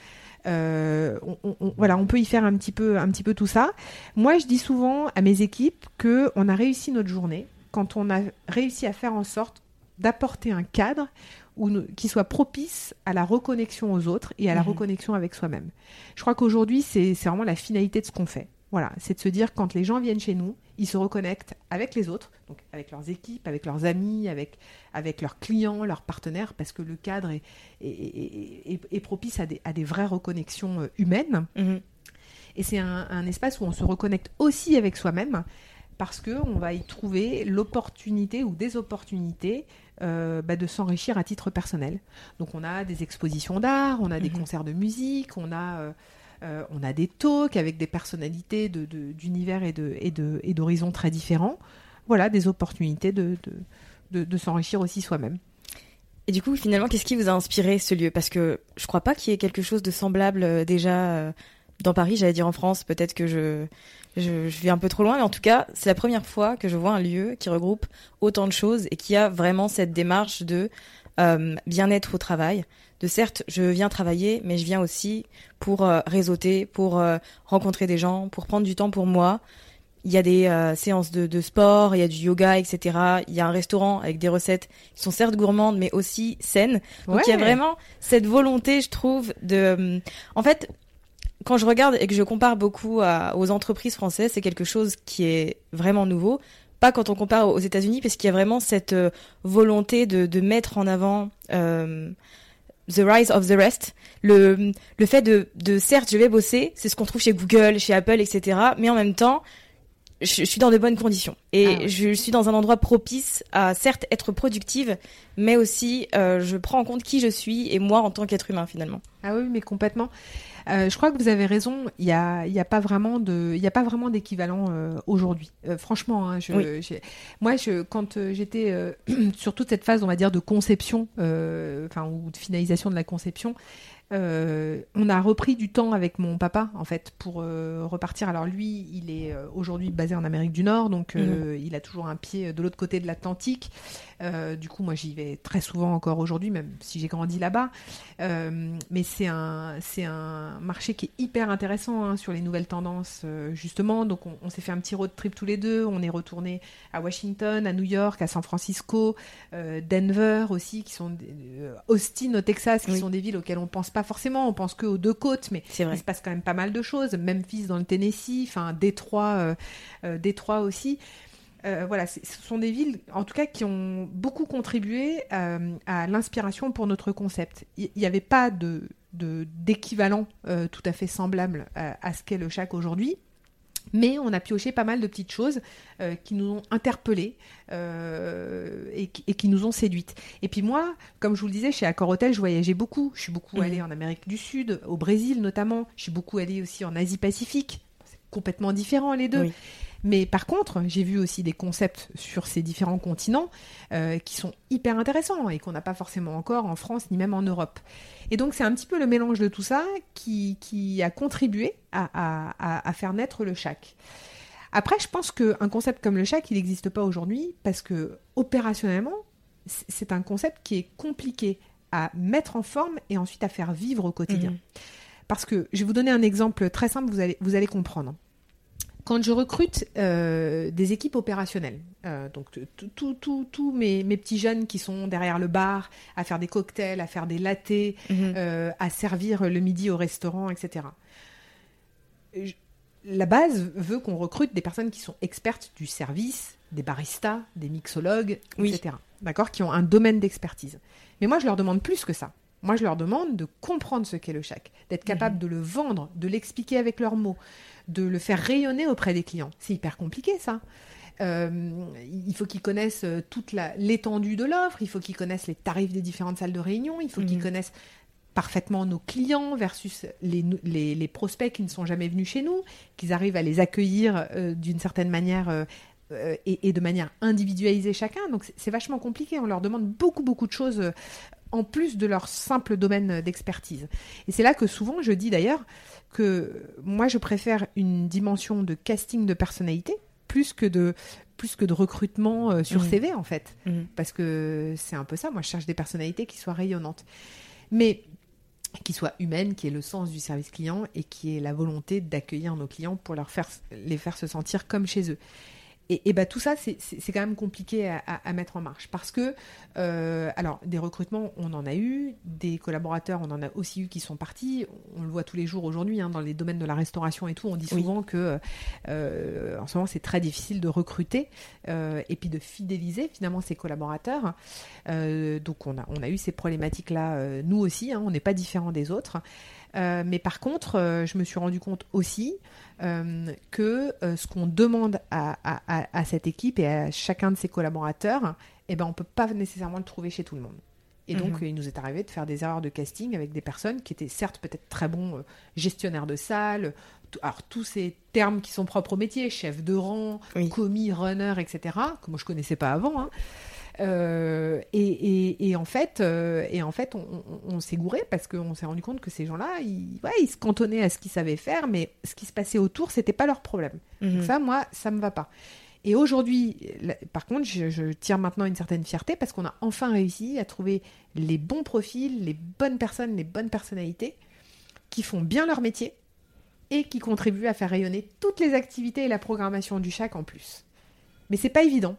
On, on- on- voilà, on peut y faire un petit peu, un petit peu tout ça. Moi, je dis souvent à mes équipes que on a réussi notre journée quand on a réussi à faire en sorte d'apporter un cadre où qui soit propice à la reconnexion aux autres et à la Mhm. reconnexion avec soi-même. Je crois qu'aujourd'hui, c'est vraiment la finalité de ce qu'on fait. Voilà, c'est de se dire quand les gens viennent chez nous, ils se reconnectent avec les autres, donc avec leurs équipes, avec leurs amis, avec, avec leurs clients, leurs partenaires, parce que le cadre est, est, est- est- est propice à des, à des vraies reconnexions euh, humaines. Mhm. Et c'est un, un espace où on se reconnecte aussi avec soi-même, parce que on va y trouver l'opportunité ou des opportunités euh, bah, de s'enrichir à titre personnel. Donc on a des expositions d'art, on a des Mhm. concerts de musique, on a euh, euh, on a des talks avec des personnalités de- de- d'univers et de- et de- et d'horizons très différents. Voilà, des opportunités de, de, s'enrichir aussi soi-même. Et du coup, finalement, qu'est-ce qui vous a inspiré ce lieu? Parce que je crois pas qu'il y ait quelque chose de semblable déjà dans Paris, j'allais dire en France. Peut-être que je, je, je vais un peu trop loin, mais en tout cas, c'est la première fois que je vois un lieu qui regroupe autant de choses et qui a vraiment cette démarche de euh, bien-être au travail. De certes, je viens travailler, mais je viens aussi pour euh, réseauter, pour euh, rencontrer des gens, pour prendre du temps pour moi. Il y a des euh, séances de, de sport, il y a du yoga, etc. Il y a un restaurant avec des recettes qui sont certes gourmandes, mais aussi saines. Donc il y a vraiment cette volonté, je trouve, de... hum, En fait, quand je regarde et que je compare beaucoup à- aux entreprises françaises, c'est quelque chose qui est vraiment nouveau. Pas quand on compare aux États-Unis, parce qu'il y a vraiment cette euh, volonté de, de mettre en avant euh, the rise of the rest. Le, le fait de, de, certes, je vais bosser, c'est ce qu'on trouve chez Google, chez Apple, etc. Mais en même temps, je, suis dans de bonnes conditions. Et Ah ouais. je suis dans un endroit propice à, certes, être productive, mais aussi, euh, je prends en compte qui je suis et moi en tant qu'être humain, finalement. Ah oui, mais complètement. Euh, je crois que vous avez raison. Il y a, y a pas vraiment de, il y a pas vraiment d'équivalent euh, aujourd'hui. Franchement, hein, je, Oui. j'ai- moi, je, quand j'étais sur toute cette phase, on va dire de conception, enfin ou de finalisation de la conception, on a repris du temps avec mon papa en fait pour euh, repartir. Alors lui, il est euh, aujourd'hui basé en Amérique du Nord, donc euh, il a toujours un pied de l'autre côté de l'Atlantique. Euh, du coup, moi, j'y vais très souvent encore aujourd'hui, même si j'ai grandi là-bas. Euh, mais c'est un, c'est un marché qui est hyper intéressant hein, sur les nouvelles tendances, euh, justement. Donc, on, on s'est fait un petit road trip tous les deux. On est retourné à Washington, à New York, à San Francisco, Denver aussi, qui sont Austin au Texas, qui Oui. sont des villes auxquelles on pense pas forcément. On pense que aux deux côtes, mais C'est vrai. il se passe quand même pas mal de choses. Memphis dans le Tennessee, enfin Détroit, Détroit aussi. Euh, voilà, ce sont des villes, en tout cas, qui ont beaucoup contribué euh, à l'inspiration pour notre concept. Il n'y avait pas de de- d'équivalent euh, tout à fait semblable à, ce qu'est le Shack aujourd'hui. Mais on a pioché pas mal de petites choses qui nous ont interpellés et, qui- et qui nous ont séduites. Et puis moi, comme je vous le disais, chez Accor Hotel, je voyageais beaucoup. Je suis beaucoup Mhm. allée en Amérique du Sud, au Brésil notamment. Je suis beaucoup allée aussi en Asie-Pacifique. C'est complètement différent les deux. Oui. Mais par contre, j'ai vu aussi des concepts sur ces différents continents euh, qui sont hyper intéressants et qu'on n'a pas forcément encore en France ni même en Europe. Et donc c'est un petit peu le mélange de tout ça qui, qui a contribué à, à- à- à faire naître le chac. Après, je pense qu'un concept comme le chac, il n'existe pas aujourd'hui parce que opérationnellement, c'est un concept qui est compliqué à mettre en forme et ensuite à faire vivre au quotidien. Mhm. Parce que je vais vous donner un exemple très simple, vous allez, vous allez comprendre. Quand je recrute euh, des équipes opérationnelles, euh, donc tous mes, mes petits jeunes qui sont derrière le bar, à faire des cocktails, à faire des lattés, Mhm. euh, à servir le midi au restaurant, etc. Je- La base veut qu'on recrute des personnes qui sont expertes du service, des baristas, des mixologues, Oui. etc. D'accord? Qui ont un domaine d'expertise. Mais moi, je leur demande plus que ça. Moi, je leur demande de comprendre ce qu'est le chac, d'être capable de le vendre, de l'expliquer avec leurs mots, de le faire rayonner auprès des clients. C'est hyper compliqué, ça. Euh, il faut qu'ils connaissent euh, toute l'étendue de l'offre, il faut qu'ils connaissent les tarifs des différentes salles de réunion, il faut qu'ils Mhm. connaissent parfaitement nos clients versus les, les, les prospects qui ne sont jamais venus chez nous, qu'ils arrivent à les accueillir euh, d'une certaine manière euh, et, et de manière individualisée chacun. Donc c'est- vachement compliqué. On leur demande beaucoup, beaucoup de choses en plus de leur simple domaine d'expertise. Et c'est là que souvent je dis d'ailleurs que moi je préfère une dimension de casting de personnalité plus que de plus que de recrutement euh, sur Mhm. CV en fait Mhm. parce que c'est un peu ça moi je cherche des personnalités qui soient rayonnantes mais qui soient humaines qui aient le sens du service client et qui aient la volonté d'accueillir nos clients pour leur faire les faire se sentir comme chez eux et, et bah, tout ça, c'est- quand même compliqué à, à- à mettre en marche. Parce que, euh, alors, des recrutements, on en a eu, des collaborateurs, on en a aussi eu qui sont partis. On le voit tous les jours aujourd'hui, hein, dans les domaines de la restauration et tout. On dit Oui. souvent que, euh, en ce moment, c'est très difficile de recruter euh, et puis de fidéliser finalement ses collaborateurs. Donc, on a, on a eu ces problématiques-là, nous aussi. hein, on n'est pas différents des autres. Euh, mais par contre, euh, je me suis rendu compte aussi euh, que ce qu'on demande à, à- à- à cette équipe et à chacun de ses collaborateurs, eh ben, on ne peut pas nécessairement le trouver chez tout le monde. Et donc, Mhm. il nous est arrivé de faire des erreurs de casting avec des personnes qui étaient certes peut-être très bons gestionnaires de salle, alors tous ces termes qui sont propres au métier, chef de rang, Oui. commis, runner, etc., que moi je connaissais pas avant. hein. Euh, et, et- et en fait, euh, et en fait, on, on- on s'est gouré parce qu'on s'est rendu compte que ces gens-là, ils, ouais, ils se cantonnaient à ce qu'ils savaient faire, mais ce qui se passait autour, c'était pas leur problème. Mhm. Donc ça, moi, ça me va pas. Et aujourd'hui, par contre, je, je tire maintenant une certaine fierté parce qu'on a enfin réussi à trouver les bons profils, les bonnes personnes, les bonnes personnalités qui font bien leur métier et qui contribuent à faire rayonner toutes les activités et la programmation du chac en plus. Mais c'est pas évident.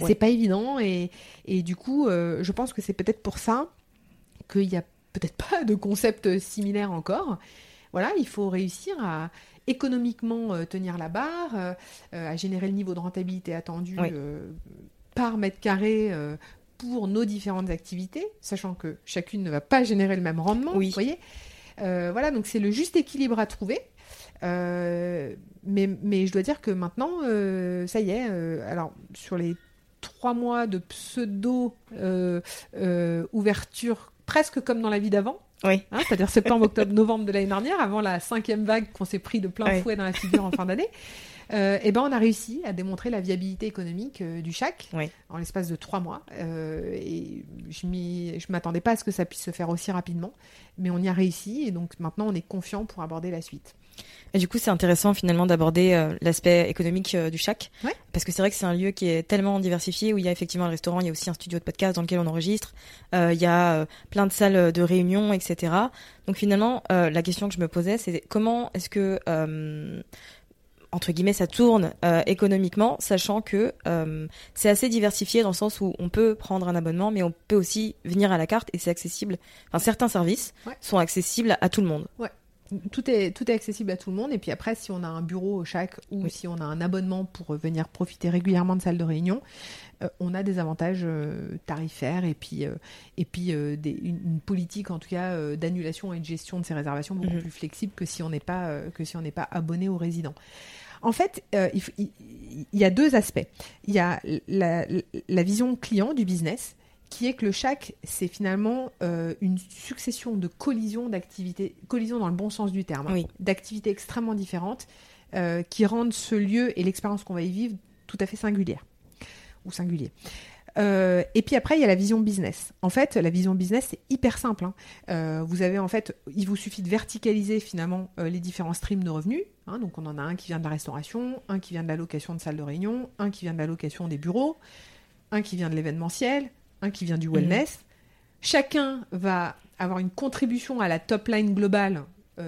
Ouais. C'est pas évident et, et du coup, euh, je pense que c'est peut-être pour ça qu'il n'y a peut-être pas de concept similaire encore. Voilà, il faut réussir à économiquement euh, tenir la barre, euh, à générer le niveau de rentabilité attendu Oui. par mètre carré pour nos différentes activités, sachant que chacune ne va pas générer le même rendement. Oui. Vous voyez Voilà, donc c'est le juste équilibre à trouver. Euh, mais, mais je dois dire que maintenant, euh, ça y est, euh, alors sur les trois mois de pseudo euh, euh, ouverture, presque comme dans la vie d'avant, Oui. hein, c'est-à-dire septembre, octobre, novembre de l'année dernière, avant la cinquième vague qu'on s'est pris de plein fouet dans la figure en fin d'année, euh, et ben on a réussi à démontrer la viabilité économique euh, du chac Ouais. en l'espace de trois mois. Euh, et je je m'attendais pas à ce que ça puisse se faire aussi rapidement, mais on y a réussi et donc maintenant on est confiant pour aborder la suite. Et du coup, c'est intéressant finalement d'aborder l'aspect économique du chac. Parce que c'est vrai que c'est un lieu qui est tellement diversifié où il y a effectivement le restaurant, il y a aussi un studio de podcast dans lequel on enregistre, il y a plein de salles de réunion, etc. Donc finalement, la question que je me posais, c'est comment est-ce que entre guillemets, ça tourne euh, économiquement, sachant que euh, c'est assez diversifié dans le sens où on peut prendre un abonnement, mais on peut aussi venir à la carte et c'est accessible. Enfin, certains services Ouais. sont accessibles à tout le monde. Tout est, tout est accessible à tout le monde. Et puis après, si on a un bureau au chac ou Oui. si on a un abonnement pour venir profiter régulièrement de salles de réunion, euh, on a des avantages euh, tarifaires et puis, euh, et puis euh, des- une, une politique en tout cas euh, d'annulation et de gestion de ces réservations beaucoup Mhm. plus flexible que si on n'est pas, euh, que si on n'est pas abonné aux résidents. En fait, euh, il, f- il- il y a deux aspects. Il y a la, la vision client du business, qui est que le chac, c'est finalement euh, une succession de collisions d'activités, collisions dans le bon sens du terme, hein, d'activités extrêmement différentes, euh, qui rendent ce lieu et l'expérience qu'on va y vivre tout à fait singulière ou singulier. Euh, et puis après, il y a la vision business. En fait, la vision business, c'est hyper simple. hein. Euh, vous avez en fait, il vous suffit de verticaliser finalement euh, les différents streams de revenus. hein. donc on en a un qui vient de la restauration, un qui vient de la location de salle de réunion, un qui vient de la location des bureaux, un qui vient de l'événementiel, un qui vient du wellness. Chacun va avoir une contribution à la top line globale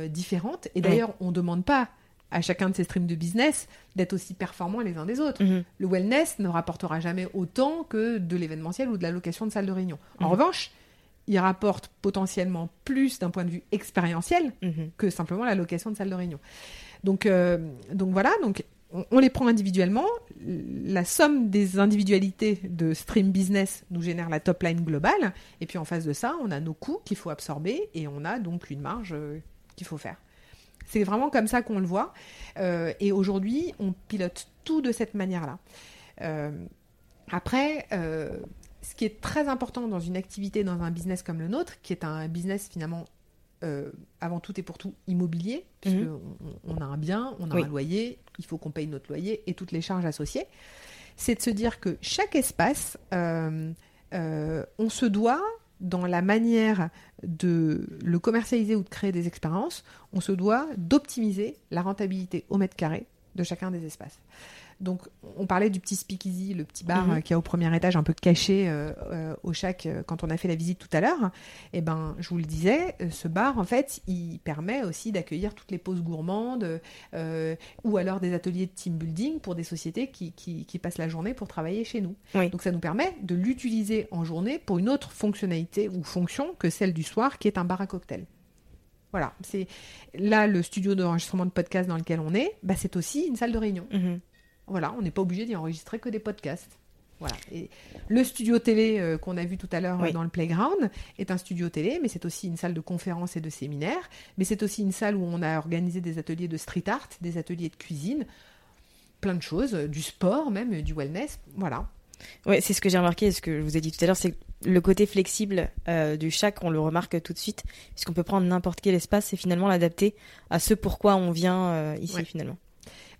différente. Et d'ailleurs, on ne demande pas à chacun de ces streams de business d'être aussi performants les uns des autres. Mhm. Le wellness ne rapportera jamais autant que de l'événementiel ou de la location de salle de réunion. En Mhm. revanche, il rapporte potentiellement plus d'un point de vue expérientiel Mhm. que simplement la location de salle de réunion. Donc, euh, donc voilà, donc on, on les prend individuellement. La somme des individualités de stream business nous génère la top line globale. Et puis en face de ça, on a nos coûts qu'il faut absorber et on a donc une marge euh, qu'il faut faire. C'est vraiment comme ça qu'on le voit. Euh, et aujourd'hui, on pilote tout de cette manière-là. Euh, après, euh, ce qui est très important dans une activité, dans un business comme le nôtre, qui est un business finalement euh, avant tout et pour tout immobilier, puisque Mhm. on, on a un bien, on a Oui. un loyer, il faut qu'on paye notre loyer et toutes les charges associées, c'est de se dire que chaque espace, euh, euh, on se doit, dans la manière de le commercialiser ou de créer des expériences, on se doit d'optimiser la rentabilité au mètre carré de chacun des espaces. Donc, on parlait du petit speakeasy, le petit bar Mhm. euh, qui est au premier étage, un peu caché euh, euh, au chac quand on a fait la visite tout à l'heure. Et ben, je vous le disais, ce bar, en fait, il permet aussi d'accueillir toutes les pauses gourmandes euh, ou alors des ateliers de team building pour des sociétés qui, qui- qui passent la journée pour travailler chez nous. Oui. Donc, ça nous permet de l'utiliser en journée pour une autre fonctionnalité ou fonction que celle du soir, qui est un bar à cocktail. Voilà, c'est là le studio d'enregistrement de podcast dans lequel on est, bah, c'est aussi une salle de réunion. Mhm. Voilà, on n'est pas obligé d'y enregistrer que des podcasts. Voilà. Et le studio télé euh, qu'on a vu tout à l'heure Oui. euh, dans le playground est un studio télé, mais c'est aussi une salle de conférences et de séminaires. Mais c'est aussi une salle où on a organisé des ateliers de street art, des ateliers de cuisine, plein de choses, euh, du sport même, du wellness. Voilà. Ouais, c'est ce que j'ai remarqué, ce que je vous ai dit tout à l'heure, c'est le côté flexible euh, du chac, on le remarque tout de suite, puisqu'on peut prendre n'importe quel espace et finalement l'adapter à ce pourquoi on vient euh, ici Ouais. finalement.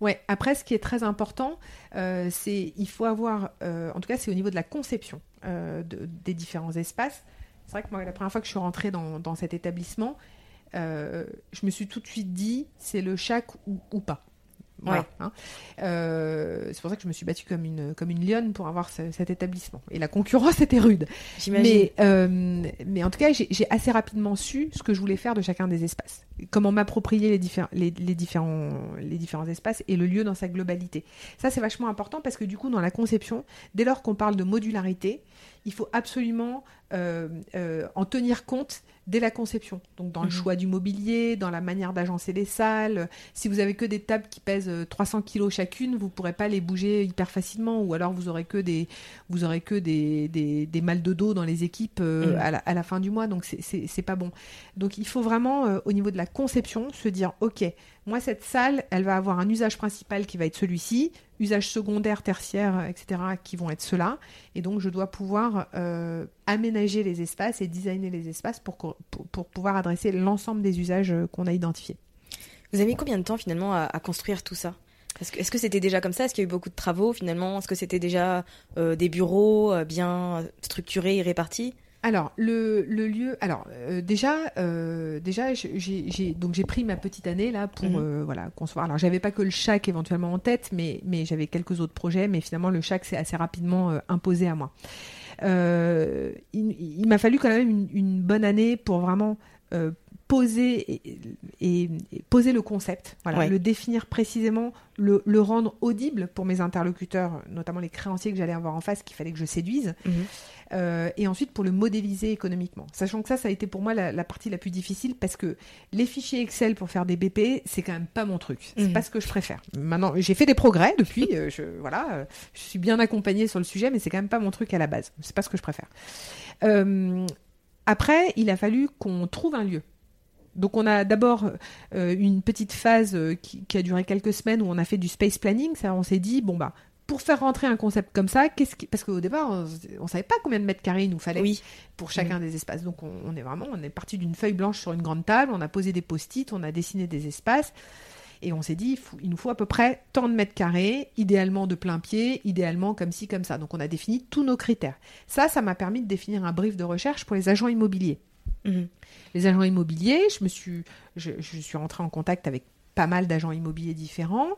Ouais. Après, ce qui est très important, euh, c'est il faut avoir, euh, en tout cas, c'est au niveau de la conception euh, de- des différents espaces. C'est vrai que moi, la première fois que je suis rentrée dans, dans cet établissement, je me suis tout de suite dit, c'est le chac ou, ou pas. Voilà, Ouais. hein. Euh, c'est pour ça que je me suis battue comme une, comme une lionne pour avoir ce- cet établissement. Et la concurrence était rude. J'imagine. Mais, euh, mais en tout cas, j'ai assez rapidement su ce que je voulais faire de chacun des espaces. Comment m'approprier les, diffé- les, les différents, les différents espaces et le lieu dans sa globalité. Ça, c'est vachement important parce que du coup, dans la conception, dès lors qu'on parle de modularité, il faut absolument euh, euh, en tenir compte dès la conception. Donc dans le Mhm. choix du mobilier, dans la manière d'agencer les salles. Si vous avez que des tables qui pèsent euh, 300 kilos chacune, vous pourrez pas les bouger hyper facilement, ou alors vous aurez que des, vous aurez que des, des, des mal de dos dans les équipes euh, Mhm. à, la, à la fin du mois. Donc c'est- pas bon. Donc il faut vraiment euh, au niveau de la conception se dire ok, moi cette salle, elle va avoir un usage principal qui va être celui-ci, usage secondaire, tertiaire, etc. qui vont être ceux-là, et donc je dois pouvoir euh, aménager les espaces et designer les espaces pour, pour, pouvoir adresser l'ensemble des usages euh, qu'on a identifiés. Vous avez mis combien de temps finalement à, construire tout ça? Est-ce que c'était déjà comme ça? Est-ce qu'il y a eu beaucoup de travaux finalement? Est-ce que c'était déjà euh, des bureaux bien structurés et répartis? Alors le, le lieu, alors euh, déjà, euh, déjà j'ai- j'ai donc j'ai pris ma petite année là pour Mhm. euh, voilà concevoir. Alors j'avais pas que le chac éventuellement en tête, mais mais j'avais quelques autres projets, mais finalement le chac s'est assez rapidement imposé à moi. Il il m'a fallu quand même une, une bonne année pour vraiment poser et, et- et poser le concept, voilà, Ouais. le définir précisément, le, le rendre audible pour mes interlocuteurs, notamment les créanciers que j'allais avoir en face, qu'il fallait que je séduise, euh, et ensuite pour le modéliser économiquement. Sachant que ça, ça a été pour moi la, la partie la plus difficile parce que les fichiers Excel pour faire des BP, c'est quand même pas mon truc. C'est Mhm. pas ce que je préfère. Maintenant, j'ai fait des progrès depuis. euh, je, voilà, euh, je suis bien accompagnée sur le sujet, mais c'est quand même pas mon truc à la base. C'est pas ce que je préfère. Euh, après, il a fallu qu'on trouve un lieu. Donc on a d'abord euh, une petite phase euh, qui, qui a duré quelques semaines où on a fait du space planning. Ça, on s'est dit bon bah pour faire rentrer un concept comme ça, qu'est-ce qui... parce qu'au départ on, on savait pas combien de mètres carrés il nous fallait Oui. pour chacun des espaces. Donc on, on est vraiment on est parti d'une feuille blanche sur une grande table, on a posé des post-it, on a dessiné des espaces. Et on s'est dit, il, faut- il nous faut à peu près tant de mètres carrés, idéalement de plein pied, idéalement comme ci, comme ça. Donc on a défini tous nos critères. Ça, ça m'a permis de définir un brief de recherche pour les agents immobiliers. Mhm. Les agents immobiliers, je me suis, je, je suis rentrée en contact avec pas mal d'agents immobiliers différents.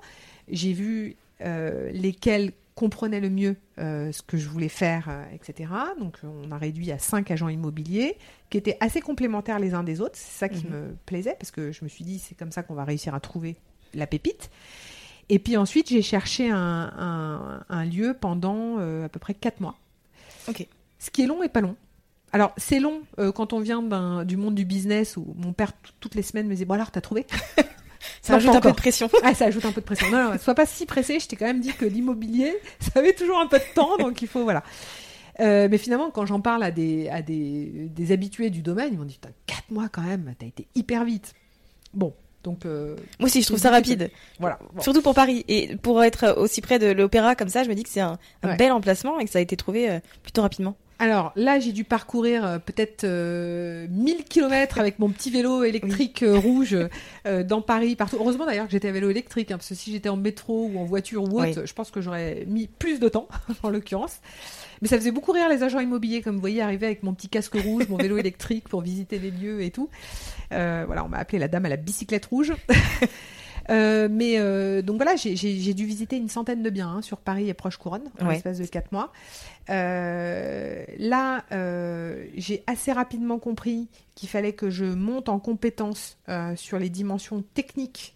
J'ai vu euh, lesquels comprenaient le mieux euh, ce que je voulais faire, euh, etc. Donc on a réduit à cinq agents immobiliers qui étaient assez complémentaires les uns des autres. C'est ça qui Mhm. me plaisait parce que je me suis dit c'est comme ça qu'on va réussir à trouver la pépite. Et puis ensuite j'ai cherché un, un- un lieu pendant à peu près quatre mois. Ok. Ce qui est long et pas long. Alors, c'est long euh, quand on vient du monde du business où mon père, toutes les semaines, me disait Bon, alors, t'as trouvé? Ça Non, pas un peu de pression. Ah, ça ajoute un peu de pression. Non, non, sois pas si pressé. Je t'ai quand même dit que l'immobilier, ça avait toujours un peu de temps, donc il faut, voilà. Euh, mais finalement, quand j'en parle à des, à des, des habitués du domaine, ils m'ont dit Putain, 4 mois quand même, t'as été hyper vite. Bon, donc. euh, Moi aussi, je trouve ça rapide. voilà. Bon. Surtout pour Paris. Et pour être aussi près de l'opéra comme ça, je me dis que c'est un, un Ouais. bel emplacement et que ça a été trouvé euh, plutôt rapidement. Alors là, j'ai dû parcourir euh, peut-être euh, 1000 km avec mon petit vélo électrique euh, rouge euh, dans Paris, partout. Heureusement d'ailleurs que j'étais à vélo électrique, hein, parce que si j'étais en métro ou en voiture ou autre, Oui. je pense que j'aurais mis plus de temps, en l'occurrence. Mais ça faisait beaucoup rire les agents immobiliers, comme vous voyez, arriver avec mon petit casque rouge, mon vélo électrique pour visiter les lieux et tout. Euh, voilà, on m'a appelé la dame à la bicyclette rouge. Euh, mais euh, donc voilà, j'ai- dû visiter une centaine de biens hein, sur Paris et proche couronne en Ouais. l'espace de quatre mois. Euh, là, j'ai assez rapidement compris qu'il fallait que je monte en compétence sur les dimensions techniques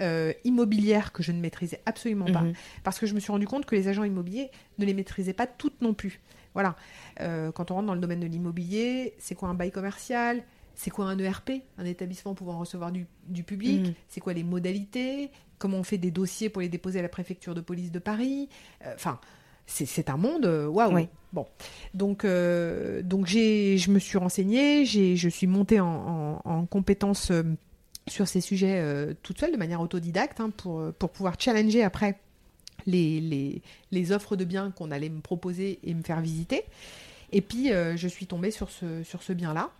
euh, immobilières que je ne maîtrisais absolument pas. Mhm. Parce que je me suis rendu compte que les agents immobiliers ne les maîtrisaient pas toutes non plus. Voilà. Euh, quand on rentre dans le domaine de l'immobilier, c'est quoi un bail commercial? C'est quoi un ERP Un établissement pouvant recevoir du, du public Mhm. C'est quoi les modalités Comment on fait des dossiers pour les déposer à la préfecture de police de Paris Euh, Enfin, c'est c'est un monde, euh, waouh. Oui. Bon, donc euh, donc j'ai, je me suis renseignée, j'ai, je suis montée en, en, en compétences euh, sur ces sujets toute seule, de manière autodidacte, hein, pour pour pouvoir challenger après les, les, les offres de biens qu'on allait me proposer et me faire visiter. Et puis je suis tombée sur ce sur ce bien-là.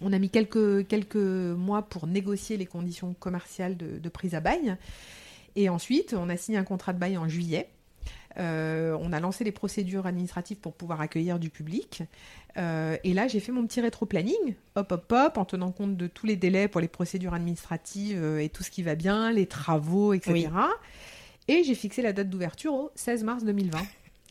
On a mis quelques, quelques mois pour négocier les conditions commerciales de, de prise à bail. Et ensuite, on a signé un contrat de bail en juillet. Euh, on a lancé les procédures administratives pour pouvoir accueillir du public. Euh, et là, j'ai fait mon petit rétro-planning, hop, hop, hop, en tenant compte de tous les délais pour les procédures administratives euh, et tout ce qui va bien, les travaux, etc. Oui. Et j'ai fixé la date d'ouverture au 16 mars 2020.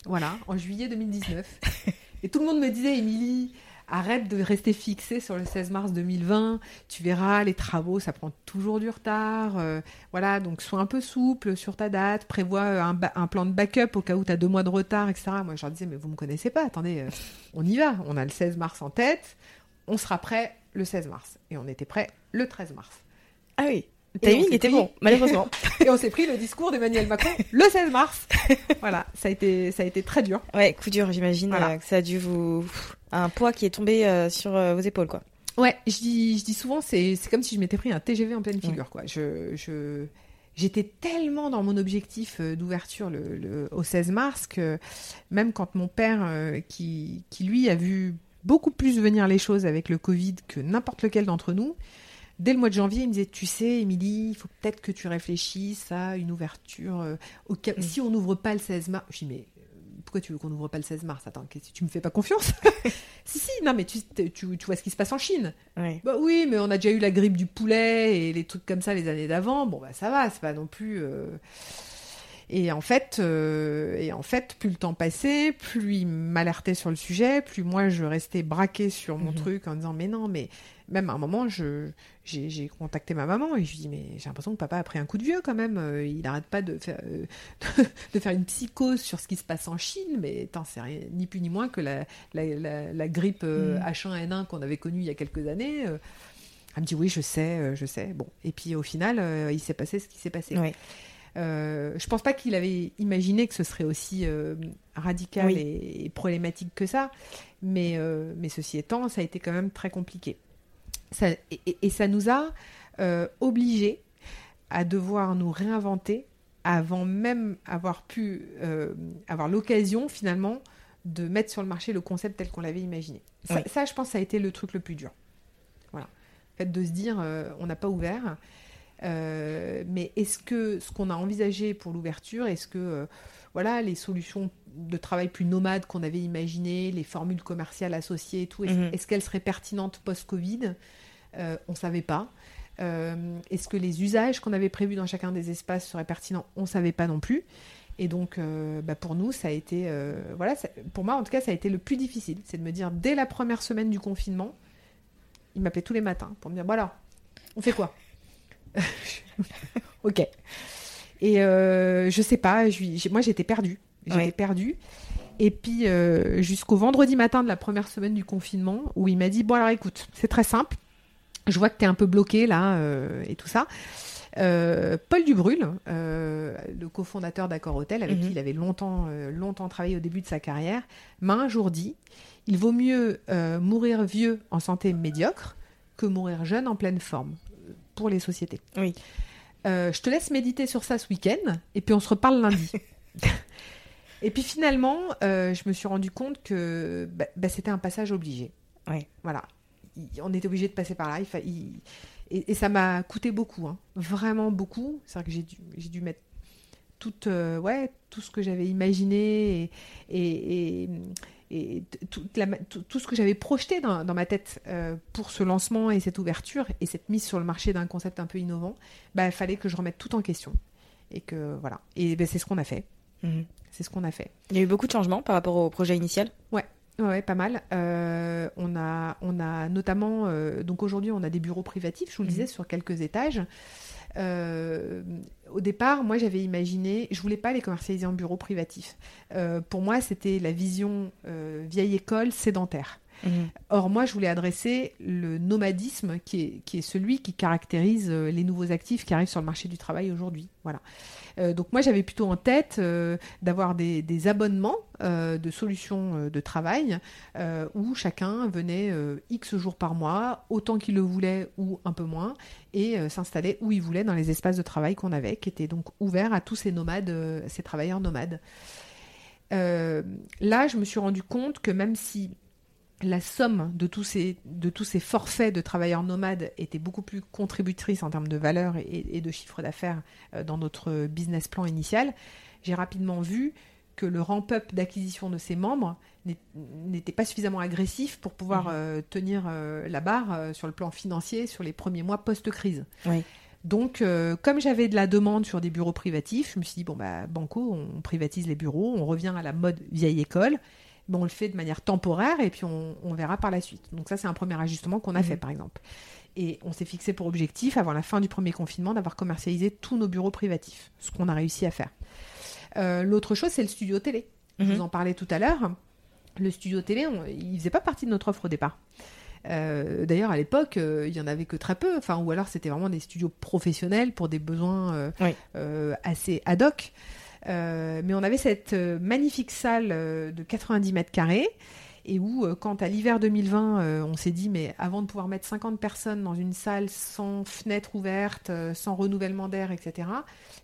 Voilà, en juillet 2019. Et tout le monde me disait, Émilie, arrête de rester fixée sur le 16 mars 2020. Tu verras, les travaux, ça prend toujours du retard. Euh, voilà, donc sois un peu souple sur ta date. Prévois euh, un, plan de backup au cas où tu as deux mois de retard, etc. Moi, je leur disais, mais vous me connaissez pas. Attendez, euh, on y va. On a le 16 mars en tête. On sera prêt le 16 mars. Et on était prêt le 13 mars. Ah oui. Il s'est était pris- bon, malheureusement. Et on s'est pris le discours d'Emmanuel Macron le 16 mars. Voilà, ça a été, ça a été très dur. ouais, coup dur, j'imagine Voilà. euh, que ça a dû vous. Un poids qui est tombé euh, sur euh, vos épaules, quoi. Ouais, je dis, je dis souvent, c'est comme si je m'étais pris un TGV en pleine figure. Quoi. Je, je, j'étais tellement dans mon objectif d'ouverture le, le- au 16 mars que même quand mon père, qui, qui lui a vu beaucoup plus venir les choses avec le Covid que n'importe lequel d'entre nous, dès le mois de janvier, il me disait, tu sais, Émilie, il faut peut-être que tu réfléchisses à une ouverture. euh, au cas, Mm. Si on n'ouvre pas le 16 mars, je dis, mais euh, pourquoi tu veux qu'on n'ouvre pas le 16 mars? Attends, que tu me fais pas confiance? Si, si, non, mais tu, tu, tu vois ce qui se passe en Chine. Ouais. Bah oui, mais on a déjà eu la grippe du poulet et les trucs comme ça les années d'avant. Bon bah ça va, c'est pas non plus. euh, Et en fait, euh, et en fait, plus le temps passait, plus il m'alertait sur le sujet, plus moi je restais braquée sur mon Mhm. truc en disant mais non, mais même à un moment, je j'ai j'ai contacté ma maman et je lui dis mais j'ai l'impression que papa a pris un coup de vieux quand même. Euh, Il n'arrête pas de faire euh, de faire une psychose sur ce qui se passe en Chine, mais attends, c'est rien, ni plus ni moins que la la, la, la grippe euh, Mhm. H1N1 qu'on avait connue il y a quelques années. elle me dit oui, je sais, je sais. Bon, et puis au final, il s'est passé ce qui s'est passé. Ouais. Euh, je pense pas qu'il avait imaginé que ce serait aussi euh, radical Oui. et, et problématique que ça, mais, euh, mais ceci étant, ça a été quand même très compliqué. ça, et, et ça nous a obligés à devoir nous réinventer avant même avoir pu avoir l'occasion finalement de mettre sur le marché le concept tel qu'on l'avait imaginé. Ça, Oui. ça, je pense, ça a été le truc le plus dur. Voilà. Le fait de se dire, on n'a pas ouvert, euh, mais est-ce que ce qu'on a envisagé pour l'ouverture, est-ce que euh, voilà, les solutions de travail plus nomades qu'on avait imaginées, les formules commerciales associées et tout, est-ce Mhm. est-ce qu'elles seraient pertinentes post-Covid? Euh, On ne savait pas. Est-ce que les usages qu'on avait prévus dans chacun des espaces seraient pertinents? On ne savait pas non plus. Et donc, euh, bah, pour nous, ça a été, euh, voilà, ça- pour moi en tout cas, ça a été le plus difficile. C'est de me dire, dès la première semaine du confinement, il m'appelait tous les matins pour me dire, bon alors, on fait quoi? Ok. Et euh, je sais pas, je moi j'étais perdue. J'étais Ouais. perdue. Et puis euh, jusqu'au vendredi matin de la première semaine du confinement, où il m'a dit, bon alors écoute, c'est très simple. Je vois que tu es un peu bloqué là euh, et tout ça. Euh, Paul Dubrul, le cofondateur d'Accord Hotel, avec Mhm. qui il avait longtemps, longtemps travaillé au début de sa carrière, m'a un jour dit il vaut mieux mourir vieux en santé médiocre que mourir jeune en pleine forme pour les sociétés. Oui. Euh, je te laisse méditer sur ça ce week-end et puis on se reparle lundi. et puis finalement, euh, je me suis rendu compte que bah, bah, c'était un passage obligé. Ouais. Voilà. Il- on était obligé de passer par là. Il fa- il- Et, et ça m'a coûté beaucoup, hein. vraiment beaucoup. C'est-à-dire que j'ai dû, j'ai dû mettre tout, euh, ouais, tout ce que j'avais imaginé et, et, et- et la tout, tout ce que j'avais projeté dans, dans ma tête euh, pour ce lancement et cette ouverture et cette mise sur le marché d'un concept un peu innovant, bah, il fallait que je remette tout en question. Et que voilà. Et ben, c'est ce qu'on a fait. Mhm. C'est ce qu'on a fait. Il y a eu beaucoup de changements par rapport au projet initial? Ouais, ouais, pas mal. Euh, on a, on a notamment, euh, donc aujourd'hui, on a des bureaux privatifs, je vous le disais, sur quelques étages. Euh, au départ, moi, j'avais imaginé, je voulais pas les commercialiser en bureau privatif. Euh, pour moi, c'était la vision euh, vieille école sédentaire. Or, moi, je voulais adresser le nomadisme qui est, qui est celui qui caractérise les nouveaux actifs qui arrivent sur le marché du travail aujourd'hui. Voilà. Euh, donc, moi, j'avais plutôt en tête euh, d'avoir des, abonnements euh, de solutions de travail où chacun venait X jours par mois, autant qu'il le voulait ou un peu moins, et s'installait où il voulait dans les espaces de travail qu'on avait, qui étaient donc ouverts à tous ces nomades, ces travailleurs nomades. Là, je me suis rendu compte que même si la somme de tous ces, de tous ces forfaits de travailleurs nomades était beaucoup plus contributrice en termes de valeur et, et de chiffre d'affaires euh, dans notre business plan initial, j'ai rapidement vu que le ramp-up d'acquisition de ces membres n'était pas suffisamment agressif pour pouvoir euh, tenir euh, la barre euh, sur le plan financier sur les premiers mois post-crise. Oui. Donc, comme j'avais de la demande sur des bureaux privatifs, je me suis dit, bon, bah, Banco, on privatise les bureaux, on revient à la mode vieille école, on le fait de manière temporaire et puis on, on verra par la suite. Donc, ça, c'est un premier ajustement qu'on a Mhm. fait, par exemple. Et on s'est fixé pour objectif, avant la fin du premier confinement, d'avoir commercialisé tous nos bureaux privatifs, ce qu'on a réussi à faire. Euh, L'autre chose, c'est le studio télé. Je Mhm. vous en parlais tout à l'heure. Le studio télé, on- il faisait pas partie de notre offre au départ. Euh, D'ailleurs, à l'époque, euh, il y en avait que très peu. Enfin, ou alors c'était vraiment des studios professionnels pour des besoins Oui. assez ad hoc. Euh, mais on avait cette euh, magnifique salle euh, de 90 mètres carrés et où, quand à l'hiver 2020, euh, on s'est dit, mais avant de pouvoir mettre 50 personnes dans une salle sans fenêtre ouverte, sans renouvellement d'air, etc.,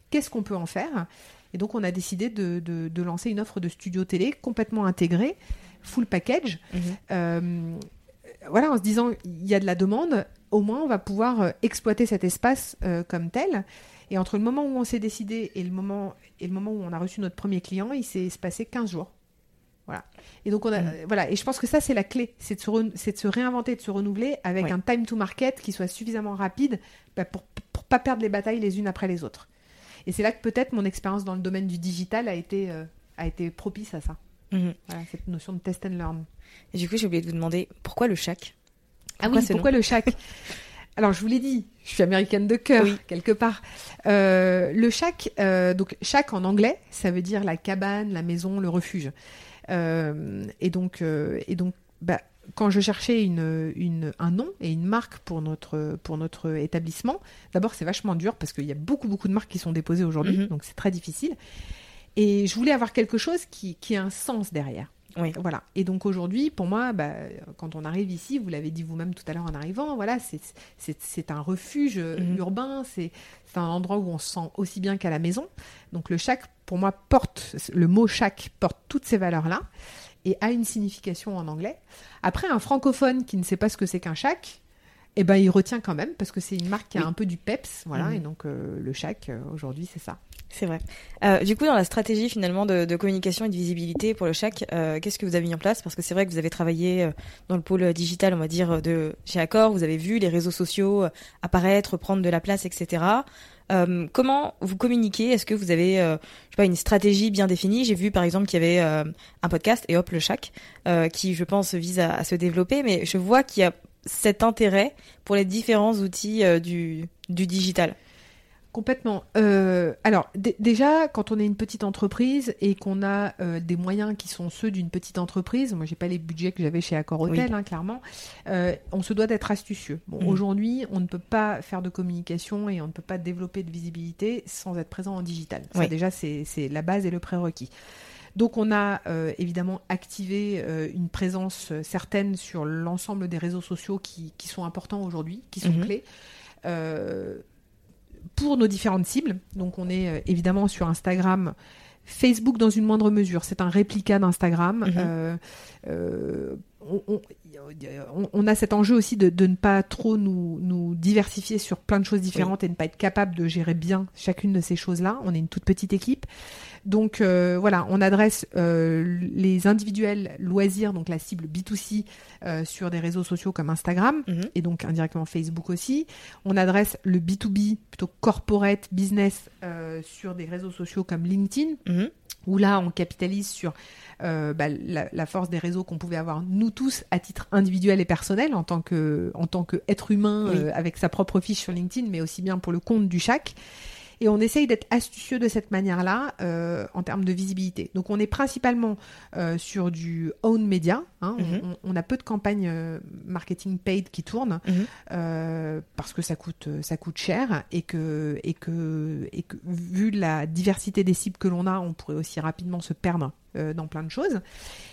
qu'est-ce qu'on peut en faire? Et donc, on a décidé de, de- de lancer une offre de studio télé complètement intégrée, full package. Mhm. Euh, voilà, en se disant, il y a de la demande, au moins on va pouvoir exploiter cet espace euh, comme tel. Et entre le moment où on s'est décidé et le moment, et le moment où on a reçu notre premier client, il s'est passé 15 jours. Voilà. Et donc on a, Mhm. euh, voilà. Et je pense que ça c'est la clé, c'est de, c'est de se réinventer, de se renouveler avec Oui. un time to market qui soit suffisamment rapide bah, pour pour pas perdre les batailles les unes après les autres. Et c'est là que peut-être mon expérience dans le domaine du digital a été euh, a été propice à ça. Voilà, cette notion de test and learn. Et du coup, j'ai oublié de vous demander pourquoi le chac? Ah oui, ce pourquoi le chac? Alors, je vous l'ai dit, je suis américaine de cœur, Oui. quelque part. Euh, le chac, euh, donc chac en anglais, ça veut dire la cabane, la maison, le refuge. Euh, et donc, et donc bah, quand je cherchais une, une, un nom et une marque pour notre, pour notre établissement, d'abord, c'est vachement dur parce qu'il y a beaucoup, beaucoup de marques qui sont déposées aujourd'hui, Mhm. donc c'est très difficile. Et je voulais avoir quelque chose qui, qui ait un sens derrière. Oui. Voilà. Et donc aujourd'hui, pour moi, bah, quand on arrive ici, vous l'avez dit vous-même tout à l'heure en arrivant, voilà, c'est- un refuge euh, Mhm. urbain, c'est un endroit où on se sent aussi bien qu'à la maison. Donc le shack, pour moi, porte, le mot shack porte toutes ces valeurs-là et a une signification en anglais. Après, un francophone qui ne sait pas ce que c'est qu'un shack, eh ben, il retient quand même parce que c'est une marque qui a Oui. un peu du peps, voilà. Mhm. Et donc euh, le shack euh, aujourd'hui, c'est ça. C'est vrai. Euh, du coup, dans la stratégie finalement de, de communication et de visibilité pour le chac, euh, qu'est-ce que vous avez mis en place? Parce que c'est vrai que vous avez travaillé euh, dans le pôle digital, on va dire, de chez Accor. Vous avez vu les réseaux sociaux euh, apparaître, prendre de la place, etc. Euh, comment vous communiquez? Est-ce que vous avez, euh, je sais pas, une stratégie bien définie? J'ai vu par exemple qu'il y avait euh, un podcast et hop le chac, euh, qui je pense vise à, à se développer, mais je vois qu'il y a cet intérêt pour les différents outils euh, du, du digital. Complètement. Euh, alors déjà, quand on est une petite entreprise et qu'on a euh, des moyens qui sont ceux d'une petite entreprise, moi j'ai pas les budgets que j'avais chez Accor Hotel, Oui. hein, clairement, euh, on se doit d'être astucieux. Bon, Mhm. aujourd'hui, on ne peut pas faire de communication et on ne peut pas développer de visibilité sans être présent en digital. Ça Oui. déjà, c'est la base et le prérequis. Donc on a euh, évidemment activé euh, une présence certaine sur l'ensemble des réseaux sociaux qui, qui sont importants aujourd'hui, qui sont Mhm. clés. Euh, pour nos différentes cibles. Donc on est euh, évidemment sur Instagram, Facebook dans une moindre mesure. C'est un réplica d'Instagram. Mhm. Euh, euh, on, on- on- a cet enjeu aussi de, de ne pas trop nous, nous diversifier sur plein de choses différentes et ne pas être capable de gérer bien chacune de ces choses-là. On est une toute petite équipe. Donc euh, voilà, on adresse euh, les individuels loisirs, donc la cible B2C, euh, sur des réseaux sociaux comme Instagram Mhm. et donc indirectement Facebook aussi. On adresse le B2B, plutôt corporate business, euh, sur des réseaux sociaux comme LinkedIn, Mhm. où là on capitalise sur euh, bah, la, la force des réseaux qu'on pouvait avoir nous tous à titre individuel et personnel en tant que en tant qu'être humain Oui. euh, avec sa propre fiche sur LinkedIn, mais aussi bien pour le compte du chac. Et on essaye d'être astucieux de cette manière-là euh, en termes de visibilité. Donc on est principalement euh, sur du own media. hein. On- Mhm. on, on a peu de campagnes euh, marketing paid qui tournent Mhm. parce que ça coûte ça coûte cher et que et que et que vu la diversité des cibles que l'on a, on pourrait aussi rapidement se perdre euh, dans plein de choses.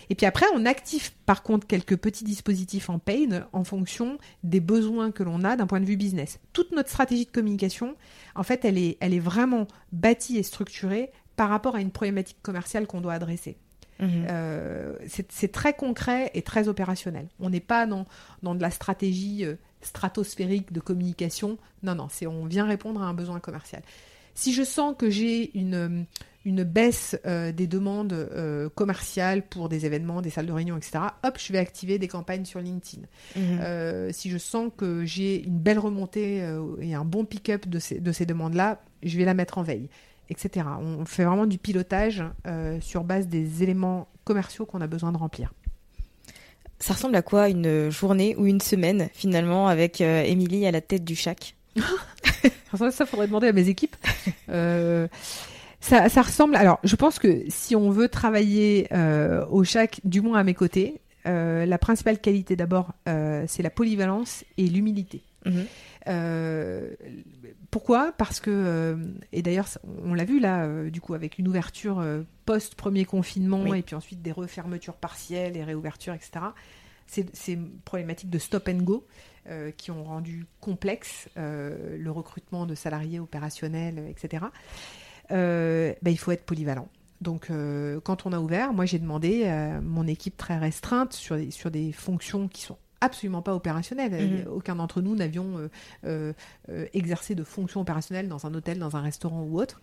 Et puis après, on active par contre quelques petits dispositifs en paid en fonction des besoins que l'on a d'un point de vue business. Toute notre stratégie de communication, en fait, elle est elle est vraiment bâtie et structurée par rapport à une problématique commerciale qu'on doit adresser. Mhm. Euh, c'est c'est très concret et très opérationnel. On n'est pas dans, dans de la stratégie euh, stratosphérique de communication. Non, non, c'est on vient répondre à un besoin commercial. Si je sens que j'ai une, une baisse euh, des demandes euh, commerciales pour des événements, des salles de réunion, etc., hop, je vais activer des campagnes sur LinkedIn. Mhm. Euh, si je sens que j'ai une belle remontée et un bon pick-up de ces, de ces demandes-là, je vais la mettre en veille, etc. On fait vraiment du pilotage sur base des éléments commerciaux qu'on a besoin de remplir. Ça ressemble à quoi une journée ou une semaine finalement avec Émilie à la tête du chac Ça, ça faudrait demander à mes équipes. Euh, ça, ça ressemble. Alors, je pense que si on veut travailler euh, au chac, du moins à mes côtés, euh, la principale qualité d'abord, c'est la polyvalence et l'humilité. Mhm. Pourquoi? Parce que, et d'ailleurs, on l'a vu là, du coup, avec une ouverture post-premier confinement Oui. et puis ensuite des refermetures partielles et réouvertures, etc. C'est c'est une problématique de stop and go euh, qui ont rendu complexe euh, le recrutement de salariés opérationnels, etc. Euh, ben, il faut être polyvalent. Donc, quand on a ouvert, moi j'ai demandé à mon équipe très restreinte sur des, sur des fonctions qui sont absolument pas opérationnelles. Mhm. Aucun d'entre nous n'avions euh, euh, euh, exercé de fonction opérationnelle dans un hôtel, dans un restaurant ou autre.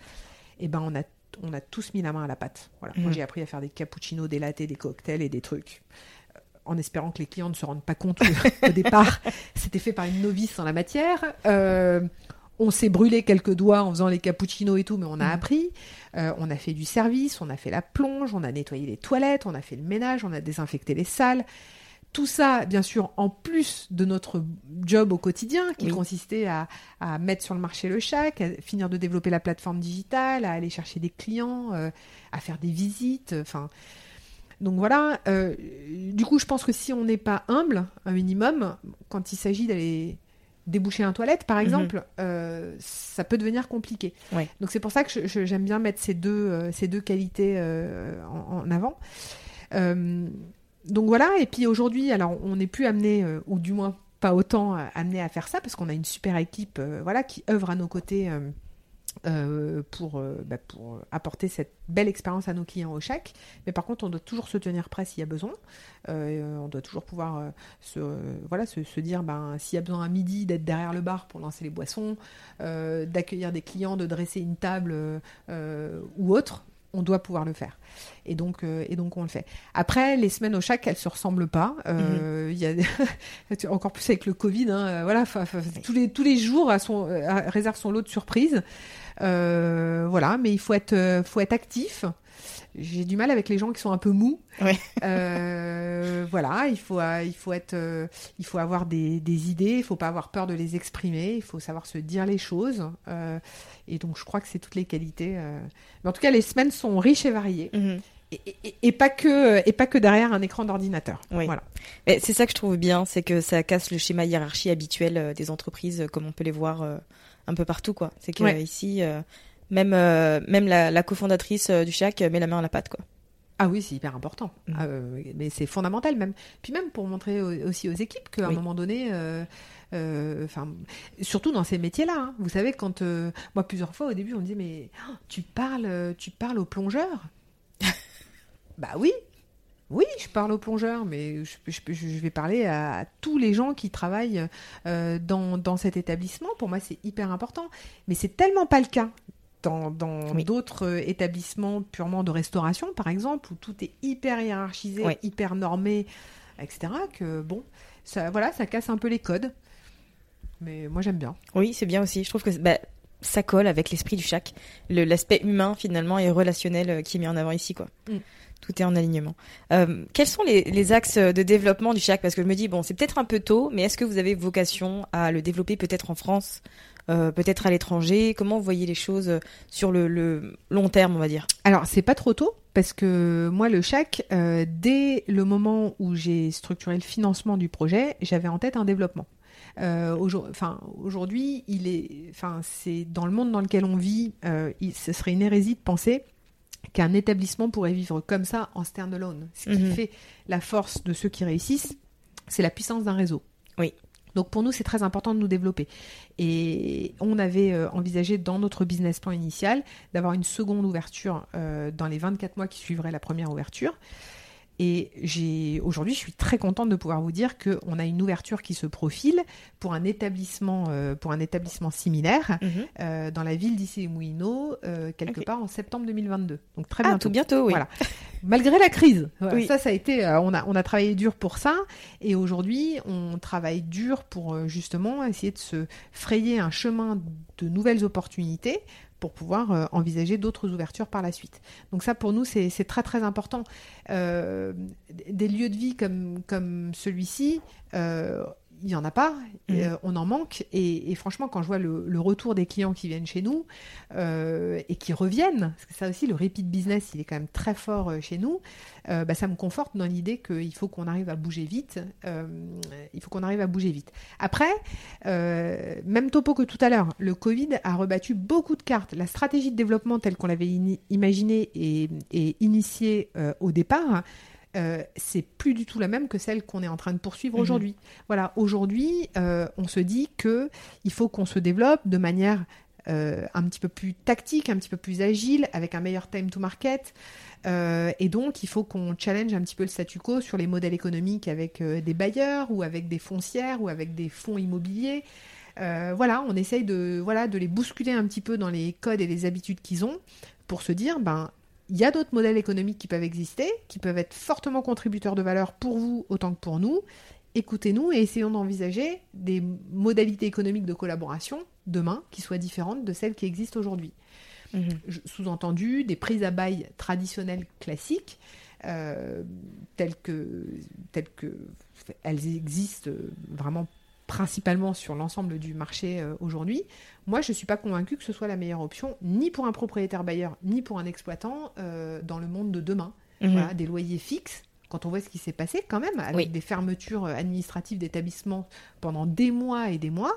Et ben on a on a tous mis la main à la pâte. Voilà. Moi Mhm. j'ai appris à faire des cappuccinos, des lattes, des cocktails et des trucs. En espérant que les clients ne se rendent pas compte que, au départ, c'était fait par une novice en la matière. Euh, on s'est brûlé quelques doigts en faisant les cappuccinos et tout, mais on a Mhm. appris. Euh, on a fait du service, on a fait la plonge, on a nettoyé les toilettes, on a fait le ménage, on a désinfecté les salles. Tout ça, bien sûr, en plus de notre job au quotidien, qui Oui. consistait à, à mettre sur le marché le chac, à finir de développer la plateforme digitale, à aller chercher des clients, euh, à faire des visites. Enfin, donc voilà. euh, du coup, je pense que si on n'est pas humble, un minimum, quand il s'agit d'aller déboucher un toilette, par exemple, euh, ça peut devenir compliqué. Ouais. Donc c'est pour ça que j'aime bien mettre ces deux, euh, ces deux qualités euh, en, en avant. Donc voilà, et puis aujourd'hui, alors on n'est plus amené, ou du moins pas autant amené à faire ça, parce qu'on a une super équipe voilà, qui œuvre à nos côtés euh, pour, euh, bah, pour apporter cette belle expérience à nos clients au chèque. Mais par contre, on doit toujours se tenir prêt s'il y a besoin. Euh, on doit toujours pouvoir se, voilà, se, se dire, ben, s'il y a besoin à midi d'être derrière le bar pour lancer les boissons, d'accueillir des clients, de dresser une table ou autre, on doit pouvoir le faire. Et donc, et donc on le fait. Après, les semaines au chac, elles se ressemblent pas. Il y a encore plus avec le Covid. Hein, voilà, tous les tous les jours, à son, à- réserve son lot de surprises. Euh, voilà, mais il faut être, euh, faut être actif. J'ai du mal avec les gens qui sont un peu mous. Ouais. Euh, voilà, il faut, il faut être, euh, il faut avoir des, des idées. Il faut pas avoir peur de les exprimer. Il faut savoir se dire les choses. Euh, et donc, je crois que c'est toutes les qualités. Mais en tout cas, les semaines sont riches et variées. Mhm. Et, et- et pas que, et pas que derrière un écran d'ordinateur. Oui. Voilà. C'est ça que je trouve bien, c'est que ça casse le schéma hiérarchie habituel des entreprises, comme on peut les voir un peu partout, quoi. C'est que Ouais. euh, ici, euh, même euh, même la, la cofondatrice du CHAC met la main à la pâte, quoi. Ah oui, c'est hyper important. Mhm. Ah, mais c'est fondamental même. Puis même pour montrer au- aussi aux équipes qu'à Oui. un moment donné, euh, euh, surtout dans ces métiers-là, hein. vous savez, quand euh, moi plusieurs fois au début on me dit mais oh, tu parles, tu parles aux plongeurs? bah oui. Oui, je parle aux plongeurs, mais je, je- je vais parler à, à tous les gens qui travaillent euh, dans, dans cet établissement. Pour moi, c'est hyper important. Mais c'est tellement pas le cas dans dans Oui. d'autres euh, établissements purement de restauration, par exemple, où tout est hyper hiérarchisé, Oui. hyper normé, etc. Que bon, ça, voilà, ça casse un peu les codes. Mais moi, j'aime bien. Oui, c'est bien aussi. Je trouve que bah, ça colle avec l'esprit du CHAC, l'aspect humain finalement et relationnel euh, qui est mis en avant ici, quoi. Mm. Tout est en alignement. Euh, quels sont les, les axes de développement du CHAC Parce que je me dis bon, c'est peut-être un peu tôt, mais est-ce que vous avez vocation à le développer peut-être en France, euh, peut-être à l'étranger? Comment vous voyez les choses sur le, le long terme, on va dire? Alors, c'est pas trop tôt, parce que moi, le CHAC, euh, dès le moment où j'ai structuré le financement du projet, j'avais en tête un développement. Euh, aujourd- enfin, aujourd'hui, il est, enfin, c'est dans le monde dans lequel on vit, euh, il- ce serait une hérésie de penser qu'un établissement pourrait vivre comme ça en standalone. Ce qui Mhm. fait la force de ceux qui réussissent, c'est la puissance d'un réseau. Oui. Donc pour nous, c'est très important de nous développer. Et on avait euh, envisagé dans notre business plan initial d'avoir une seconde ouverture euh, dans les 24 mois qui suivraient la première ouverture. Et j'ai aujourd'hui, je suis très contente de pouvoir vous dire qu'on a une ouverture qui se profile pour un établissement, euh, pour un établissement similaire euh, dans la ville d'Issy Moulineaux, euh, quelque part en septembre 2022. Donc très Ah, bientôt. tout bientôt, oui. Voilà. Malgré la crise. Voilà, Oui. Ça, ça a été, euh, on, a, on a travaillé dur pour ça. Et aujourd'hui, on travaille dur pour justement essayer de se frayer un chemin de nouvelles opportunités pour pouvoir euh, envisager d'autres ouvertures par la suite. Donc ça, pour nous, c'est très très important. Euh, des lieux de vie comme, comme celui-ci, euh, il n'y en a pas, Mhm. et, euh, on en manque. Et, et franchement, quand je vois le, le retour des clients qui viennent chez nous euh, et qui reviennent, parce que ça aussi, le repeat business, il est quand même très fort euh, chez nous, euh, bah, ça me conforte dans l'idée qu'il faut qu'on arrive à bouger vite. il faut qu'on arrive à bouger vite. Après, même topo que tout à l'heure, le Covid a rebattu beaucoup de cartes. La stratégie de développement telle qu'on l'avait imaginée et, et initiée au départ, euh, c'est plus du tout la même que celle qu'on est en train de poursuivre Mhm. aujourd'hui. Voilà, aujourd'hui, euh, on se dit que il faut qu'on se développe de manière euh, un petit peu plus tactique, un petit peu plus agile, avec un meilleur time to market. Euh, et donc, il faut qu'on challenge un petit peu le statu quo sur les modèles économiques avec euh, des bailleurs ou avec des foncières ou avec des fonds immobiliers. Voilà, on essaye de, voilà, de les bousculer un petit peu dans les codes et les habitudes qu'ils ont pour se dire, ben, il y a d'autres modèles économiques qui peuvent exister, qui peuvent être fortement contributeurs de valeur pour vous autant que pour nous. Écoutez-nous et essayons d'envisager des modalités économiques de collaboration demain qui soient différentes de celles qui existent aujourd'hui. Mhm. Sous-entendu, des prises à bail traditionnelles classiques, euh, telles, que, telles que elles existent vraiment principalement sur l'ensemble du marché euh, aujourd'hui. Moi, je ne suis pas convaincue que ce soit la meilleure option, ni pour un propriétaire bailleur, ni pour un exploitant euh, dans le monde de demain. Mhm. Voilà, des loyers fixes. Quand on voit ce qui s'est passé, quand même, avec Oui. des fermetures euh, administratives d'établissements pendant des mois et des mois,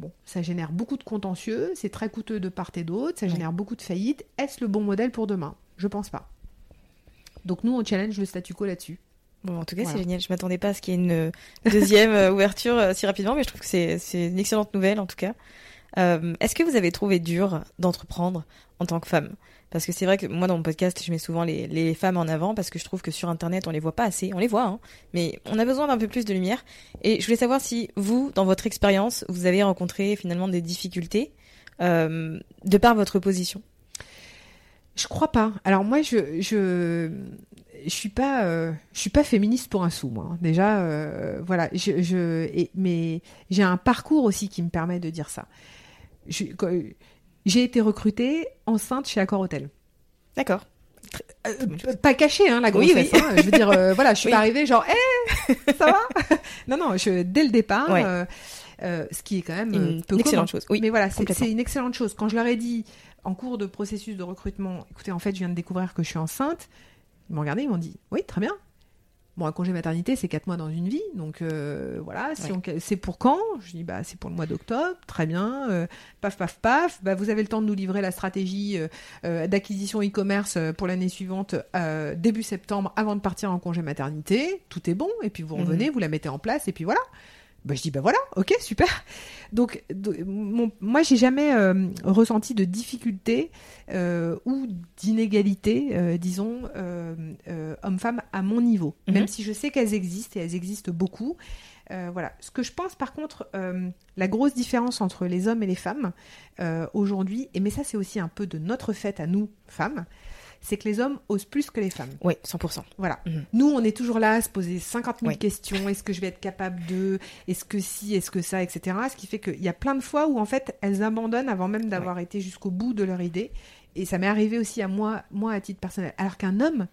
bon, ça génère beaucoup de contentieux, c'est très coûteux de part et d'autre, ça Oui. génère beaucoup de faillites. Est-ce le bon modèle pour demain? Je pense pas. Donc nous, on challenge le statu quo là-dessus. Bon, en tout cas, Voilà. c'est génial. Je m'attendais pas à ce qu'il y ait une euh, deuxième euh, ouverture euh, si rapidement, mais je trouve que c'est c'est une excellente nouvelle en tout cas. Euh, Est-ce que vous avez trouvé dur d'entreprendre en tant que femme? Parce que c'est vrai que moi, dans mon podcast, je mets souvent les, les femmes en avant parce que je trouve que sur Internet, on les voit pas assez. On les voit, hein, mais on a besoin d'un peu plus de lumière. Et je voulais savoir si vous, dans votre expérience, vous avez rencontré finalement des difficultés euh, de par votre position? Je crois pas. Alors moi, je je je suis pas euh, je suis pas féministe pour un sou, moi. hein. Déjà, euh, voilà. Je, je et- mais j'ai un parcours aussi qui me permet de dire ça. Quand- J'ai été recrutée enceinte chez Accor Hotel. D'accord. Euh, pas caché, hein, la Oui, grossesse. oui. hein. Je veux dire, euh, voilà, je suis Oui. pas arrivée genre, hé, ça va? Non, non, je, dès le départ, Ouais. euh, euh, ce qui est quand même Une- euh, peu une excellente chose, oui, Mais voilà, c'est une excellente chose. Quand je leur ai dit en cours de processus de recrutement, écoutez, en fait, je viens de découvrir que je suis enceinte, ils m'ont regardé, ils m'ont dit, oui, très bien. Bon, un congé maternité, c'est quatre mois dans une vie, donc euh, voilà. Si Ouais. on, c'est pour quand? Je dis bah c'est pour le mois d'octobre, très bien. euh, paf paf paf. Bah vous avez le temps de nous livrer la stratégie euh, d'acquisition e-commerce pour l'année suivante début septembre, avant de partir en congé maternité. Tout est bon, et puis vous Mhm. revenez, vous la mettez en place, et puis voilà. Bah, je dis bah voilà, ok super. Donc do- mon- moi j'ai jamais euh, ressenti de difficulté euh, ou d'inégalité, euh, disons, homme-femme à mon niveau. Mhm. Même si je sais qu'elles existent et elles existent beaucoup. Voilà. Ce que je pense par contre, la grosse différence entre les hommes et les femmes aujourd'hui, et mais ça c'est aussi un peu de notre fait à nous femmes, c'est que les hommes osent plus que les femmes. Oui, 100%. Voilà. Mhm. Nous, on est toujours là à se poser 50 000 Oui. questions. Est-ce que je vais être capable de? Est-ce que si? Est-ce que ça? Etc. Ce qui fait qu'il y a plein de fois où, en fait, elles abandonnent avant même d'avoir été jusqu'au bout de leur idée. Et ça m'est arrivé aussi à moi, moi à titre personnel. Alors qu'un homme,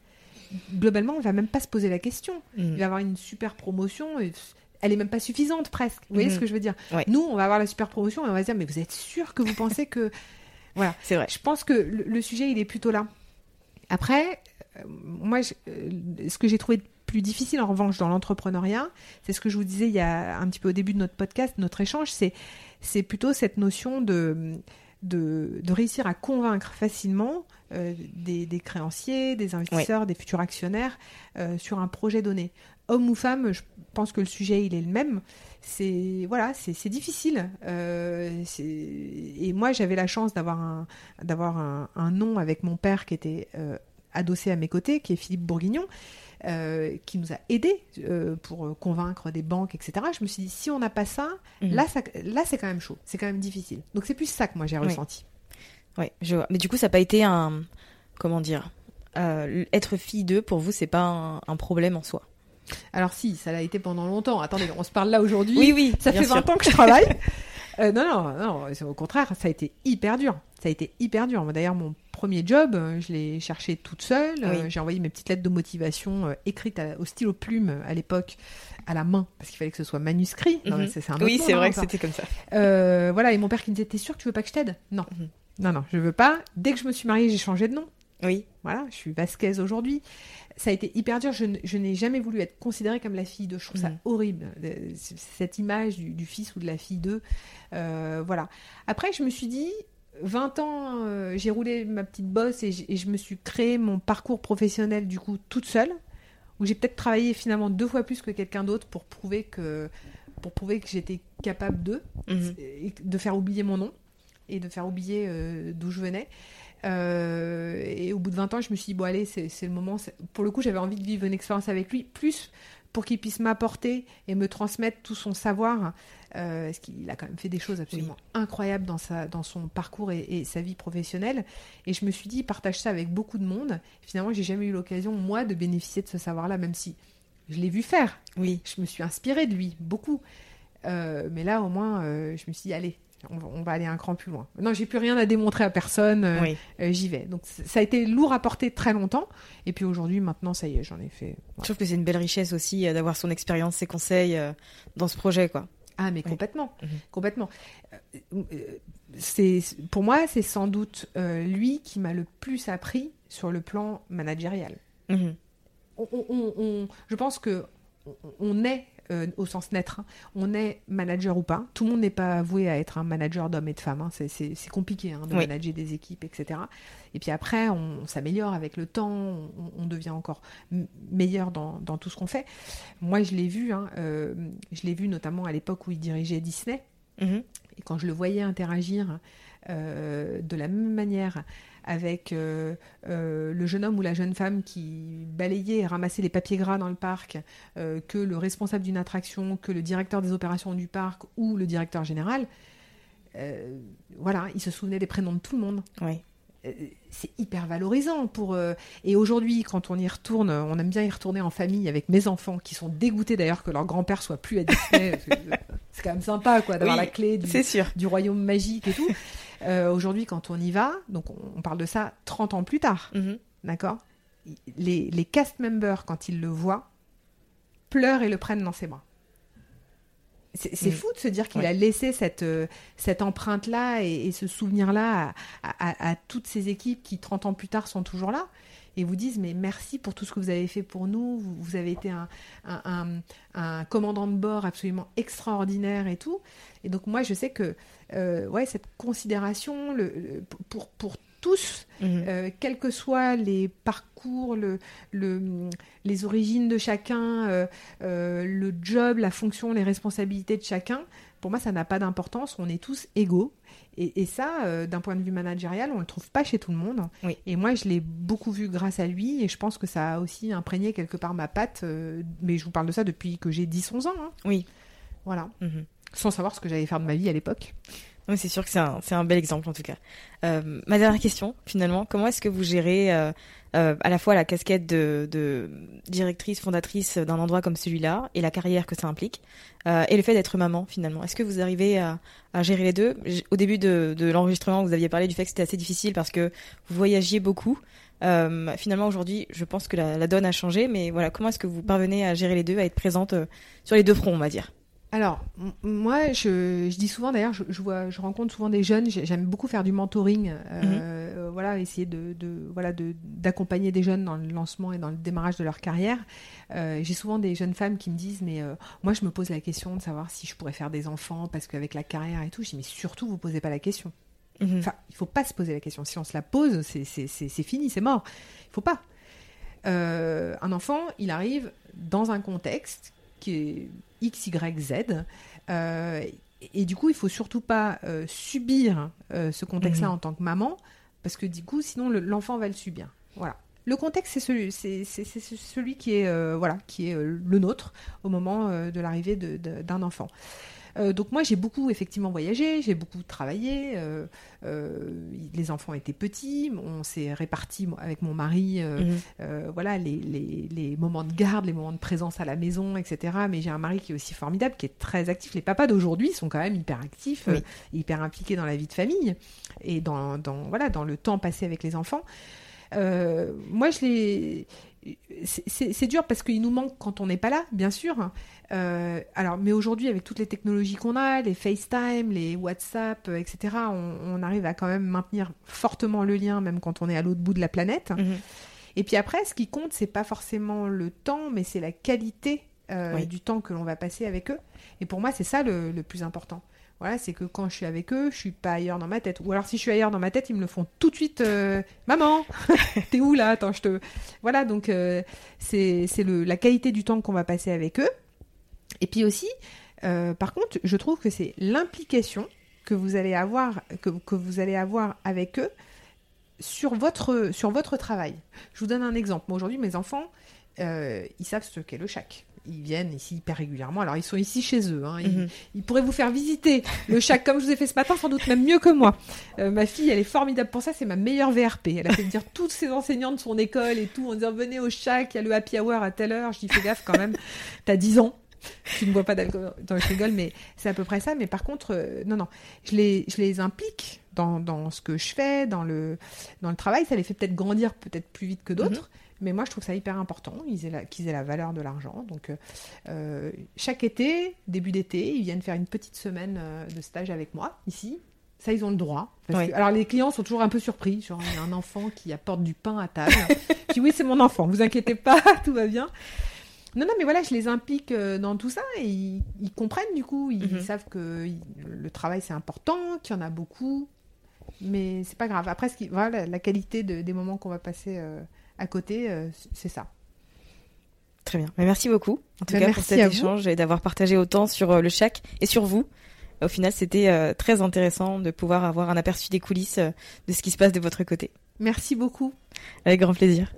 globalement, on va même pas se poser la question. Mhm. Il va avoir une super promotion. Et elle est même pas suffisante presque. Vous voyez Mhm. ce que je veux dire? Ouais. Nous, on va avoir la super promotion et on va se dire, mais vous êtes sûr que vous pensez que... Voilà. C'est vrai. Je pense que le, le sujet, il est plutôt là. Après, euh, moi, euh, ce que j'ai trouvé plus difficile, en revanche, dans l'entrepreneuriat, c'est ce que je vous disais il y a un petit peu au début de notre podcast, notre échange, c'est plutôt cette notion de, de, de réussir à convaincre facilement euh, des, des créanciers, des investisseurs, des futurs actionnaires euh, sur un projet donné. Homme ou femme, je pense que le sujet, il est le même. C'est voilà, c'est, difficile. Euh, et moi, j'avais la chance d'avoir un, d'avoir un, un nom avec mon père qui était adossé à mes côtés, qui est Philippe Bourguignon, euh, qui nous a aidés euh, pour convaincre des banques, etc. Je me suis dit, si on n'a pas ça, Mhm. là, ça, là, c'est quand même chaud, c'est quand même difficile. Donc c'est plus ça que moi j'ai Oui. ressenti. Ouais, je vois. Mais du coup, ça n'a pas été un. Comment dire euh, Être fille d'eux, pour vous, c'est pas un, un problème en soi? Alors si, ça l'a été pendant longtemps. Attendez, on se parle là aujourd'hui. Oui, oui. Ça fait 20 sûr. ans que je travaille. Euh, non, non, non, au contraire, ça a été hyper dur. Ça a été hyper dur. D'ailleurs, mon premier job, euh, je l'ai cherché toute seule. Euh, Oui. J'ai envoyé mes petites lettres de motivation euh, écrites à- au stylo plume à l'époque à la main parce qu'il fallait que ce soit manuscrit. Non, Mhm. c'est un Oui, c'est hein, vrai que ça. c'était comme ça. Euh, voilà, et mon père qui me disait T'es sûr que tu veux pas que je t'aide? Non. Mhm. Non, non, je veux pas. Dès que je me suis mariée, j'ai changé de nom. Oui. Voilà, je suis Vasquez aujourd'hui. Ça a été hyper dur. Je, n'ai jamais voulu être considérée comme la fille de. Je trouve ça Mhm. horrible, de- c- cette image du, du fils ou de la fille d'eux. Euh, voilà. Après, je me suis dit, 20 ans, euh, j'ai roulé ma petite bosse et, je me suis créé mon parcours professionnel, du coup, toute seule, où j'ai peut-être travaillé finalement deux fois plus que quelqu'un d'autre pour prouver que, pour prouver que j'étais capable d'eux Mhm. et de faire oublier mon nom et de faire oublier euh, d'où je venais. Euh, et au bout de 20 ans, je me suis dit, bon, allez, c'est le moment. Pour le coup, j'avais envie de vivre une expérience avec lui, plus pour qu'il puisse m'apporter et me transmettre tout son savoir. Euh, parce qu'il a quand même fait des choses absolument incroyables dans, sa, dans son parcours et, et sa vie professionnelle. Et je me suis dit, partage ça avec beaucoup de monde. Finalement, j'ai jamais eu l'occasion, moi, de bénéficier de ce savoir-là, même si je l'ai vu faire. Oui. Je me suis inspirée de lui, beaucoup. Euh, mais là, au moins, euh, je me suis dit, allez, on va, on va aller un cran plus loin. Non, j'ai plus rien à démontrer à personne. euh, Oui. euh, J'y vais. Donc, ça a été lourd à porter très longtemps. Et puis aujourd'hui, maintenant, ça y est, j'en ai fait. Je trouve que c'est une belle richesse aussi euh, d'avoir son expérience, ses conseils dans ce projet, quoi. Ah, mais complètement, Mhm. complètement. Euh, euh, c'est pour moi, c'est sans doute euh, lui qui m'a le plus appris sur le plan managérial. Mhm. on, on- on- on- je pense que on est euh, au sens net. hein. On est manager ou pas. Tout le monde n'est pas voué à être un manager d'hommes et de femmes. hein. C'est- compliqué hein, de Oui. manager des équipes, etc. Et puis après, on, s'améliore avec le temps, on, on devient encore meilleur dans, dans tout ce qu'on fait. Moi, je l'ai vu, euh, je l'ai vu notamment à l'époque où il dirigeait Disney. Mhm. Et quand je le voyais interagir euh, de la même manière avec euh, euh, le jeune homme ou la jeune femme qui balayait et ramassait les papiers gras dans le parc, que le responsable d'une attraction, que le directeur des opérations du parc ou le directeur général, voilà, il se souvenait des prénoms de tout le monde. Oui. C'est hyper valorisant pour euh, et aujourd'hui quand on y retourne on aime bien y retourner en famille avec mes enfants qui sont dégoûtés d'ailleurs que leur grand-père soit plus à Disney c'est quand même sympa quoi d'avoir Oui, la clé du, C'est sûr. du royaume magique et tout Euh, aujourd'hui quand on y va donc on, on parle de ça 30 ans plus tard Mhm. d'accord? Les, les cast members quand ils le voient pleurent et le prennent dans ses bras c'est Mm. fou de se dire qu'il Ouais. a laissé cette, euh, cette empreinte-là et, et ce souvenir-là à, à- à toutes ces équipes qui, 30 ans plus tard, sont toujours là et vous disent mais merci pour tout ce que vous avez fait pour nous, vous, vous avez été un, un- un- un commandant de bord absolument extraordinaire et tout. Et donc moi je sais que euh, ouais, cette considération le, le- pour, pour tous, Mhm. euh, quels que soient les parcours, le, le- les origines de chacun, euh, euh, le job, la fonction, les responsabilités de chacun, pour moi, ça n'a pas d'importance. On est tous égaux. Et, et ça, d'un point de vue managérial, on ne le trouve pas chez tout le monde. Oui. Et moi, je l'ai beaucoup vu grâce à lui. Et je pense que ça a aussi imprégné quelque part ma patte. mais je vous parle de ça depuis que j'ai 10-11 ans. hein. Oui. Voilà. Mhm. Sans savoir ce que j'allais faire de ma vie à l'époque. Oui, c'est sûr que c'est un, un bel exemple en tout cas. Euh, ma dernière question, finalement, comment est-ce que vous gérez euh, euh, à la fois la casquette de, directrice, fondatrice d'un endroit comme celui-là et la carrière que ça implique euh, et le fait d'être maman finalement? Est-ce que vous arrivez à, gérer les deux? Au début de, l'enregistrement, vous aviez parlé du fait que c'était assez difficile parce que vous voyagiez beaucoup. Finalement, aujourd'hui, je pense que la, la donne a changé, mais voilà, comment est-ce que vous parvenez à gérer les deux, à être présente sur les deux fronts, on va dire? Alors, moi, je, je dis souvent, d'ailleurs, je, je vois, je rencontre souvent des jeunes. j'ai- J'aime beaucoup faire du mentoring, euh, Mhm. euh, voilà, essayer de, de- voilà, de d'accompagner des jeunes dans le lancement et dans le démarrage de leur carrière. Euh, J'ai souvent des jeunes femmes qui me disent, mais euh, moi, je me pose la question de savoir si je pourrais faire des enfants parce qu'avec la carrière et tout, je dis, mais surtout, vous posez pas la question. Mhm. Enfin, il faut pas se poser la question. Si on se la pose, c'est- fini, c'est mort. Il faut pas. Un enfant, il arrive dans un contexte qui est X, Y, Z. euh, et, et du coup, il faut surtout pas euh, subir euh, ce contexte-là Mhm. en tant que maman, parce que du coup, sinon, le- l'enfant va le subir. Voilà. Le contexte, c'est celui, c'est, celui qui est, euh, voilà, qui est le nôtre au moment de l'arrivée d'un enfant. Euh, donc moi j'ai beaucoup effectivement voyagé, j'ai beaucoup travaillé. euh, euh, les enfants étaient petits, on s'est répartis avec mon mari, Mhm. voilà les, les- les moments de garde, les moments de présence à la maison, etc. Mais j'ai un mari qui est aussi formidable, qui est très actif. Les papas d'aujourd'hui sont quand même hyper actifs, Oui. hyper impliqués dans la vie de famille et dans, dans voilà dans le temps passé avec les enfants. Euh, moi je les c'est- dur parce qu'il nous manque quand on n'est pas là, bien sûr. Euh, alors, mais aujourd'hui, avec toutes les technologies qu'on a, les FaceTime, les WhatsApp, euh, etc., on, on arrive à quand même maintenir fortement le lien, même quand on est à l'autre bout de la planète. Mhm. Et puis après, ce qui compte, c'est pas forcément le temps, mais c'est la qualité euh, Oui. du temps que l'on va passer avec eux. Et pour moi, c'est ça le, le plus important. Voilà, c'est que quand je suis avec eux, je suis pas ailleurs dans ma tête. Ou alors si je suis ailleurs dans ma tête, ils me le font tout de suite. euh, Maman, t'es où là? Attends, je te. Voilà, donc euh, c'est la qualité du temps qu'on va passer avec eux. Et puis aussi, euh, par contre, je trouve que c'est l'implication que vous allez avoir que, que vous allez avoir avec eux sur votre sur votre travail. Je vous donne un exemple. Moi aujourd'hui, mes enfants, ils savent ce qu'est le chac. Ils viennent ici hyper régulièrement. Alors ils sont ici chez eux. hein. Ils, Mhm. ils pourraient vous faire visiter le chac comme je vous ai fait ce matin, sans doute même mieux que moi. Euh, ma fille, elle est formidable pour ça. C'est ma meilleure VRP. Elle a fait venir toutes ses enseignants de son école et tout en disant venez au chac, il y a le happy hour à telle heure. Je dis fais gaffe quand même. T'as 10 ans. Tu ne bois pas d'alcool. Je rigole, mais c'est à peu près ça. Mais par contre, euh, non, non, je les, je les implique dans, dans ce que je fais, dans le, dans le travail. Ça les fait peut-être grandir peut-être plus vite que d'autres. Mais moi, je trouve ça hyper important qu'ils aient, la- qu'ils aient la valeur de l'argent. Donc, euh, euh, chaque été, début d'été, ils viennent faire une petite semaine euh, de stage avec moi, ici. Ça, ils ont le droit. Parce Oui. que- alors, les clients sont toujours un peu surpris. Genre, il y a un enfant qui apporte du pain à table. je dis, oui, c'est mon enfant, vous inquiétez pas, tout va bien. Non, non, mais voilà, je les implique dans tout ça et ils, ils comprennent du coup. Ils Mhm. savent que le travail c'est important, qu'il y en a beaucoup, mais c'est pas grave. Après, ce qui, voilà, la qualité de- des moments qu'on va passer euh, à côté, euh, c'est ça. Très bien. Mais merci beaucoup, en tout Ben, cas, pour cet vous. échange et d'avoir partagé autant sur euh, le chac et sur vous. Au final, c'était euh, très intéressant de pouvoir avoir un aperçu des coulisses euh, de ce qui se passe de votre côté. Merci beaucoup. Avec grand plaisir.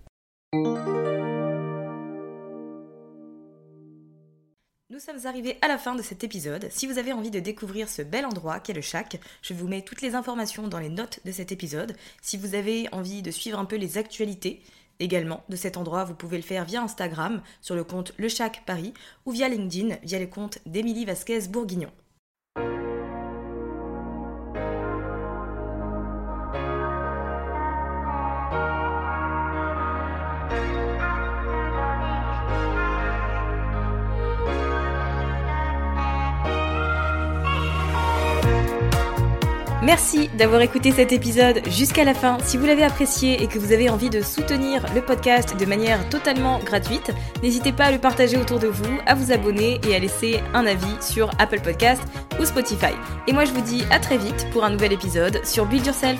Nous sommes arrivés à la fin de cet épisode. Si vous avez envie de découvrir ce bel endroit qu'est le Chac, je vous mets toutes les informations dans les notes de cet épisode. Si vous avez envie de suivre un peu les actualités également de cet endroit, vous pouvez le faire via Instagram sur le compte Le Chac Paris ou via LinkedIn via le compte d'Émilie Vasquez Bourguignon. Merci d'avoir écouté cet épisode jusqu'à la fin. Si vous l'avez apprécié et que vous avez envie de soutenir le podcast de manière totalement gratuite, n'hésitez pas à le partager autour de vous, à vous abonner et à laisser un avis sur Apple Podcast ou Spotify. Et moi je vous dis à très vite pour un nouvel épisode sur Build Yourself.